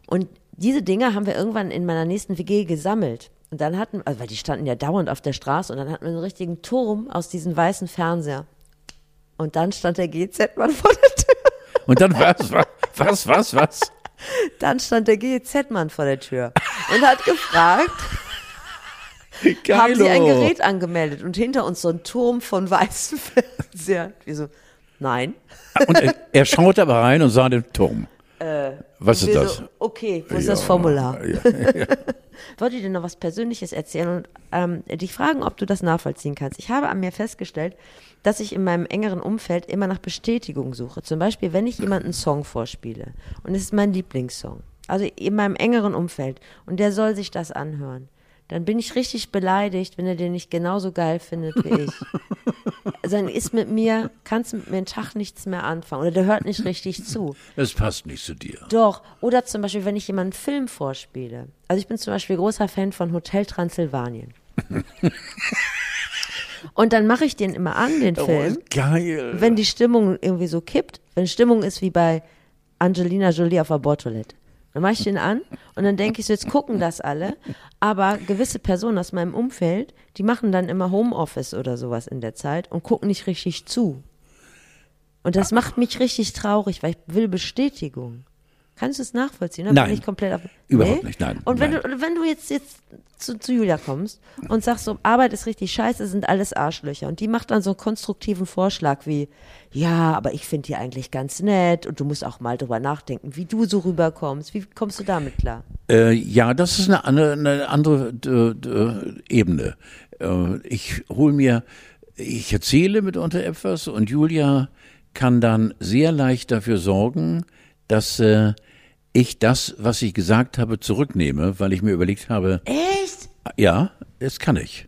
Und diese Dinger haben wir irgendwann in meiner nächsten WG gesammelt. Und dann hatten, also weil die standen ja dauernd auf der Straße und dann hatten wir einen richtigen Turm aus diesem weißen Fernseher. Und dann stand der GZ-Mann vor der Tür. Und dann was, was, was, was? Dann stand der GZ-Mann vor der Tür und hat gefragt, Geilo. haben Sie ein Gerät angemeldet? Und hinter uns so ein Turm von weißen Fernsehern. Wieso? Nein. Und er, er schaute aber rein und sah den Turm. Äh, Was ist das? So, okay, wo ist ja, das Formular? Ja, ja. Wollte ich dir noch was Persönliches erzählen und ähm, dich fragen, ob du das nachvollziehen kannst. Ich habe an mir festgestellt, dass ich in meinem engeren Umfeld immer nach Bestätigung suche. Zum Beispiel, wenn ich jemanden einen Song vorspiele und es ist mein Lieblingssong, also in meinem engeren Umfeld und der soll sich das anhören dann bin ich richtig beleidigt, wenn er den nicht genauso geil findet wie ich. also dann ist mit mir, kannst mit mir einen Tag nichts mehr anfangen oder der hört nicht richtig zu. Es passt nicht zu dir. Doch. Oder zum Beispiel, wenn ich jemanden einen Film vorspiele. Also ich bin zum Beispiel großer Fan von Hotel Transsilvanien. Und dann mache ich den immer an, den oh, Film. Oh, geil. Wenn die Stimmung irgendwie so kippt, wenn Stimmung ist wie bei Angelina Jolie auf der Bordtoilette. Dann mache ich den an und dann denke ich so, jetzt gucken das alle. Aber gewisse Personen aus meinem Umfeld, die machen dann immer Homeoffice oder sowas in der Zeit und gucken nicht richtig zu. Und das macht mich richtig traurig, weil ich will Bestätigung. Kannst du es nachvollziehen? Oder nein, bin ich komplett auf, überhaupt nee? nicht, nein. Und wenn nein. du, wenn du jetzt, jetzt zu, zu Julia kommst und sagst so, Arbeit ist richtig scheiße, sind alles Arschlöcher. Und die macht dann so einen konstruktiven Vorschlag wie, ja, aber ich finde die eigentlich ganz nett und du musst auch mal drüber nachdenken, wie du so rüberkommst. Wie kommst du damit klar? Äh, ja, das ist eine, eine, andere äh, Ebene. Äh, ich hole mir, ich erzähle mitunter etwas und Julia kann dann sehr leicht dafür sorgen, dass äh, ich das, was ich gesagt habe, zurücknehme, weil ich mir überlegt habe. Echt? Ja, das kann ich.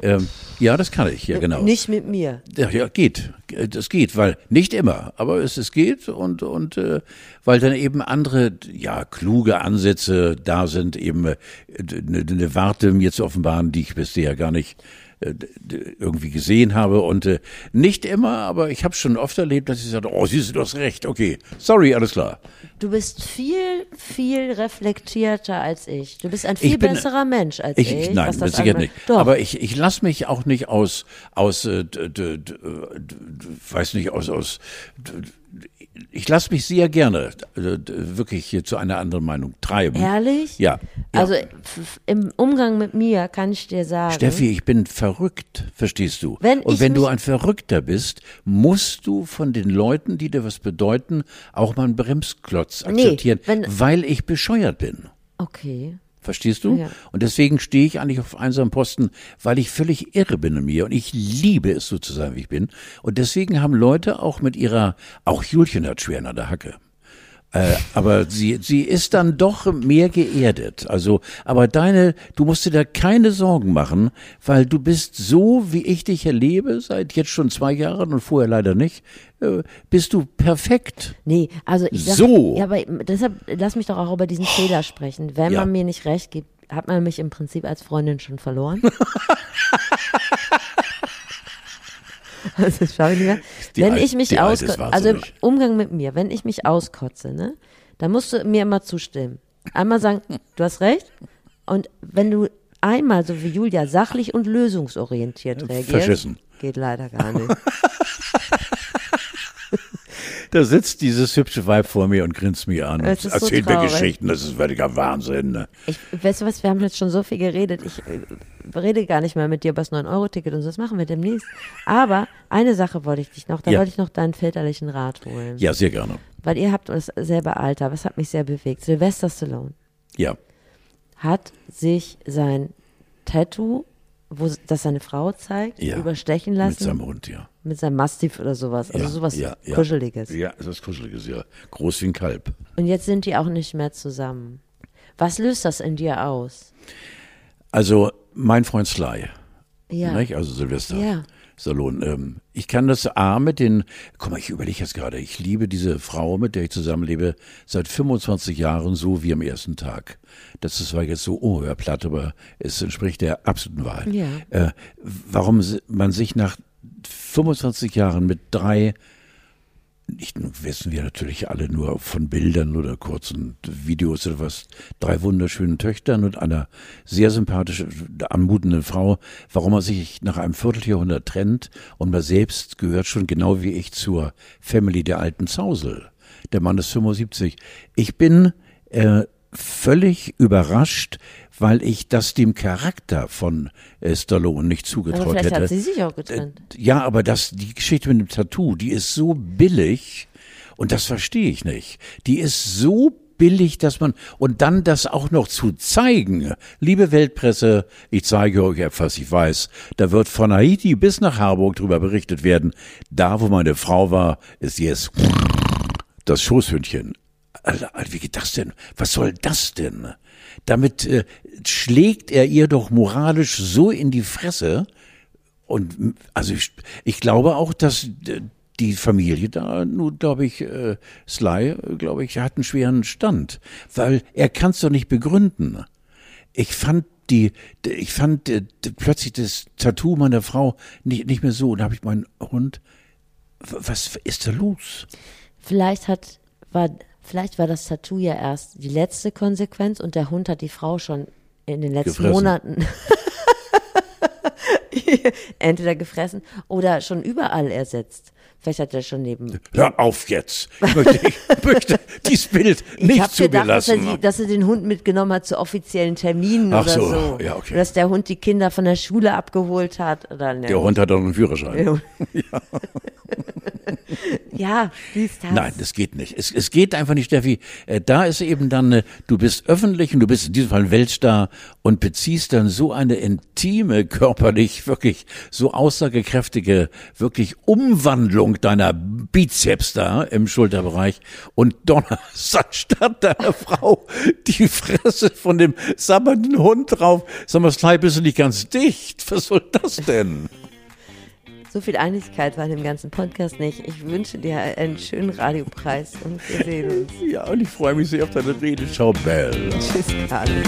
Ähm, ja, das kann ich, ja genau. Nicht mit mir. Ja, ja, geht. Das geht, weil nicht immer, aber es, es geht und und äh, weil dann eben andere, ja kluge Ansätze da sind, eben äh, eine, eine Warte mir zu offenbaren, die ich bisher gar nicht irgendwie gesehen habe und äh, nicht immer, aber ich habe schon oft erlebt, dass ich sagte, oh, siehst du, du hast recht, okay, sorry, alles klar. Du bist viel, viel reflektierter als ich. Du bist ein viel bin, besserer Mensch als ich. ich nein, das sicher nicht. Doch. Aber ich, ich lasse mich auch nicht aus, aus, äh, d, d, d, weiß nicht, aus, aus ich lasse mich sehr gerne äh, wirklich hier zu einer anderen Meinung treiben. Ehrlich? Ja. ja. Also im Umgang mit mir kann ich dir sagen. Steffi, ich bin verrückt, verstehst du? Wenn Und wenn du ein Verrückter bist, musst du von den Leuten, die dir was bedeuten, auch mal einen Bremsklotz akzeptieren, nee, weil ich bescheuert bin. Okay. Verstehst du? Ja. Und deswegen stehe ich eigentlich auf einsamen Posten, weil ich völlig irre bin in mir und ich liebe es so zu sein, wie ich bin. Und deswegen haben Leute auch mit ihrer, auch Julchen hat schwer an der Hacke. Äh, aber sie, sie ist dann doch mehr geerdet. Also, aber deine, du musst dir da keine Sorgen machen, weil du bist so, wie ich dich erlebe, seit jetzt schon zwei Jahren und vorher leider nicht, bist du perfekt. Nee, also ich sag, so. Ja, aber deshalb lass mich doch auch über diesen Fehler sprechen. Wenn ja. man mir nicht recht gibt, hat man mich im Prinzip als Freundin schon verloren. das schaffe ich nicht mehr. Wenn ich mich auskotze, also im. Umgang mit mir, wenn ich mich auskotze, ne, dann musst du mir immer zustimmen. Einmal sagen, du hast recht. Und wenn du einmal, so wie Julia, sachlich und lösungsorientiert reagierst, Verschissen. geht leider gar nicht. Da sitzt dieses hübsche Weib vor mir und grinst mich an Es und ist so erzählt mir. Geschichten. Das ist völliger Wahnsinn. Ne? Ich, weißt du was, wir haben jetzt schon so viel geredet. Ich äh, rede gar nicht mehr mit dir über das 9-Euro-Ticket und so, das machen wir demnächst. Aber eine Sache wollte ich dich noch, da Ja. wollte ich noch deinen väterlichen Rat holen. Ja, sehr gerne. Weil ihr habt dasselbe Alter, was hat mich sehr bewegt. Sylvester Stallone Ja, hat sich sein Tattoo, wo das seine Frau zeigt, Ja. überstechen mit lassen. seinem Hund, ja. Mit seinem Mastiff oder sowas. Also ja, sowas ja, ja. Kuscheliges. Ja, das ist Kuscheliges, ja. Groß wie ein Kalb. Und jetzt sind die auch nicht mehr zusammen. Was löst das in dir aus? Also, mein Freund Sly, Ja. nicht? also Silvester Ja. Stallone. Ähm, ich kann das A mit den, guck mal, ich überlege jetzt gerade, ich liebe diese Frau, mit der ich zusammenlebe, seit 25 Jahren so wie am ersten Tag. Das ist zwar jetzt so unhörplatt, aber es entspricht der absoluten Wahrheit. Ja. Äh, warum man sich nach 25 Jahren mit drei nicht nur wissen wir natürlich alle nur von Bildern oder kurzen Videos oder was, drei wunderschönen Töchtern und einer sehr sympathischen, anmutenden Frau, warum er sich nach einem Vierteljahrhundert trennt und man selbst gehört schon genau wie ich zur Family der alten Zausel. Der Mann ist 75. Ich bin äh, völlig überrascht, weil ich das dem Charakter von äh, Stallone nicht Aber zugetraut vielleicht hätte. hat sie sich auch getrennt. Ja, aber das, die Geschichte mit dem Tattoo, die ist so billig und das verstehe ich nicht. Die ist so billig, dass man, und dann das auch noch zu zeigen. Liebe Weltpresse, ich zeige euch etwas, ich weiß, da wird von Haiti bis nach Harburg drüber berichtet werden. Da, wo meine Frau war, ist jetzt das Schoßhündchen. Wie geht das denn? Was soll das denn? Damit äh, schlägt er ihr doch moralisch so in die Fresse, und also ich, ich glaube auch, dass äh, die Familie da, nun glaube ich, äh, Sly, glaube ich, hat einen schweren Stand, weil er kann es doch nicht begründen. Ich fand die, ich fand äh, plötzlich das Tattoo meiner Frau nicht, nicht mehr so. Und da habe ich meinen Hund, was ist da los? Vielleicht hat, war, vielleicht war das Tattoo ja erst die letzte Konsequenz und der Hund hat die Frau schon in den letzten Gefressen. Monaten entweder gefressen oder schon überall ersetzt. Vielleicht hat er schon neben. Hör auf jetzt. Ich möchte, ich möchte dieses Bild Ich nicht habe gedacht, dass er, dass er den Hund mitgenommen hat zu offiziellen Terminen Ach oder so, so. ja, okay. Oder dass der Hund die Kinder von der Schule abgeholt hat. Oder ne. Der Hund hat doch einen Führerschein. Ja, wie ist das? Nein, das geht nicht. Es, es geht einfach nicht, Steffi. Äh, Da ist eben dann, äh, du bist öffentlich und du bist in diesem Fall ein Weltstar und beziehst dann so eine intime, körperlich wirklich so aussagekräftige, wirklich Umwandlung deiner Bizeps da im Schulterbereich und donnerst anstatt deiner Frau die Fresse von dem sabbernden Hund drauf. Sag mal, Sly, bist du nicht ganz dicht? Was soll das denn? So viel Einigkeit war in dem ganzen Podcast nicht. Ich wünsche dir einen schönen Radiopreis und wir sehen uns. Ja, und ich freue mich sehr auf deine Rede. Ciao, Bella. Tschüss, Carlos.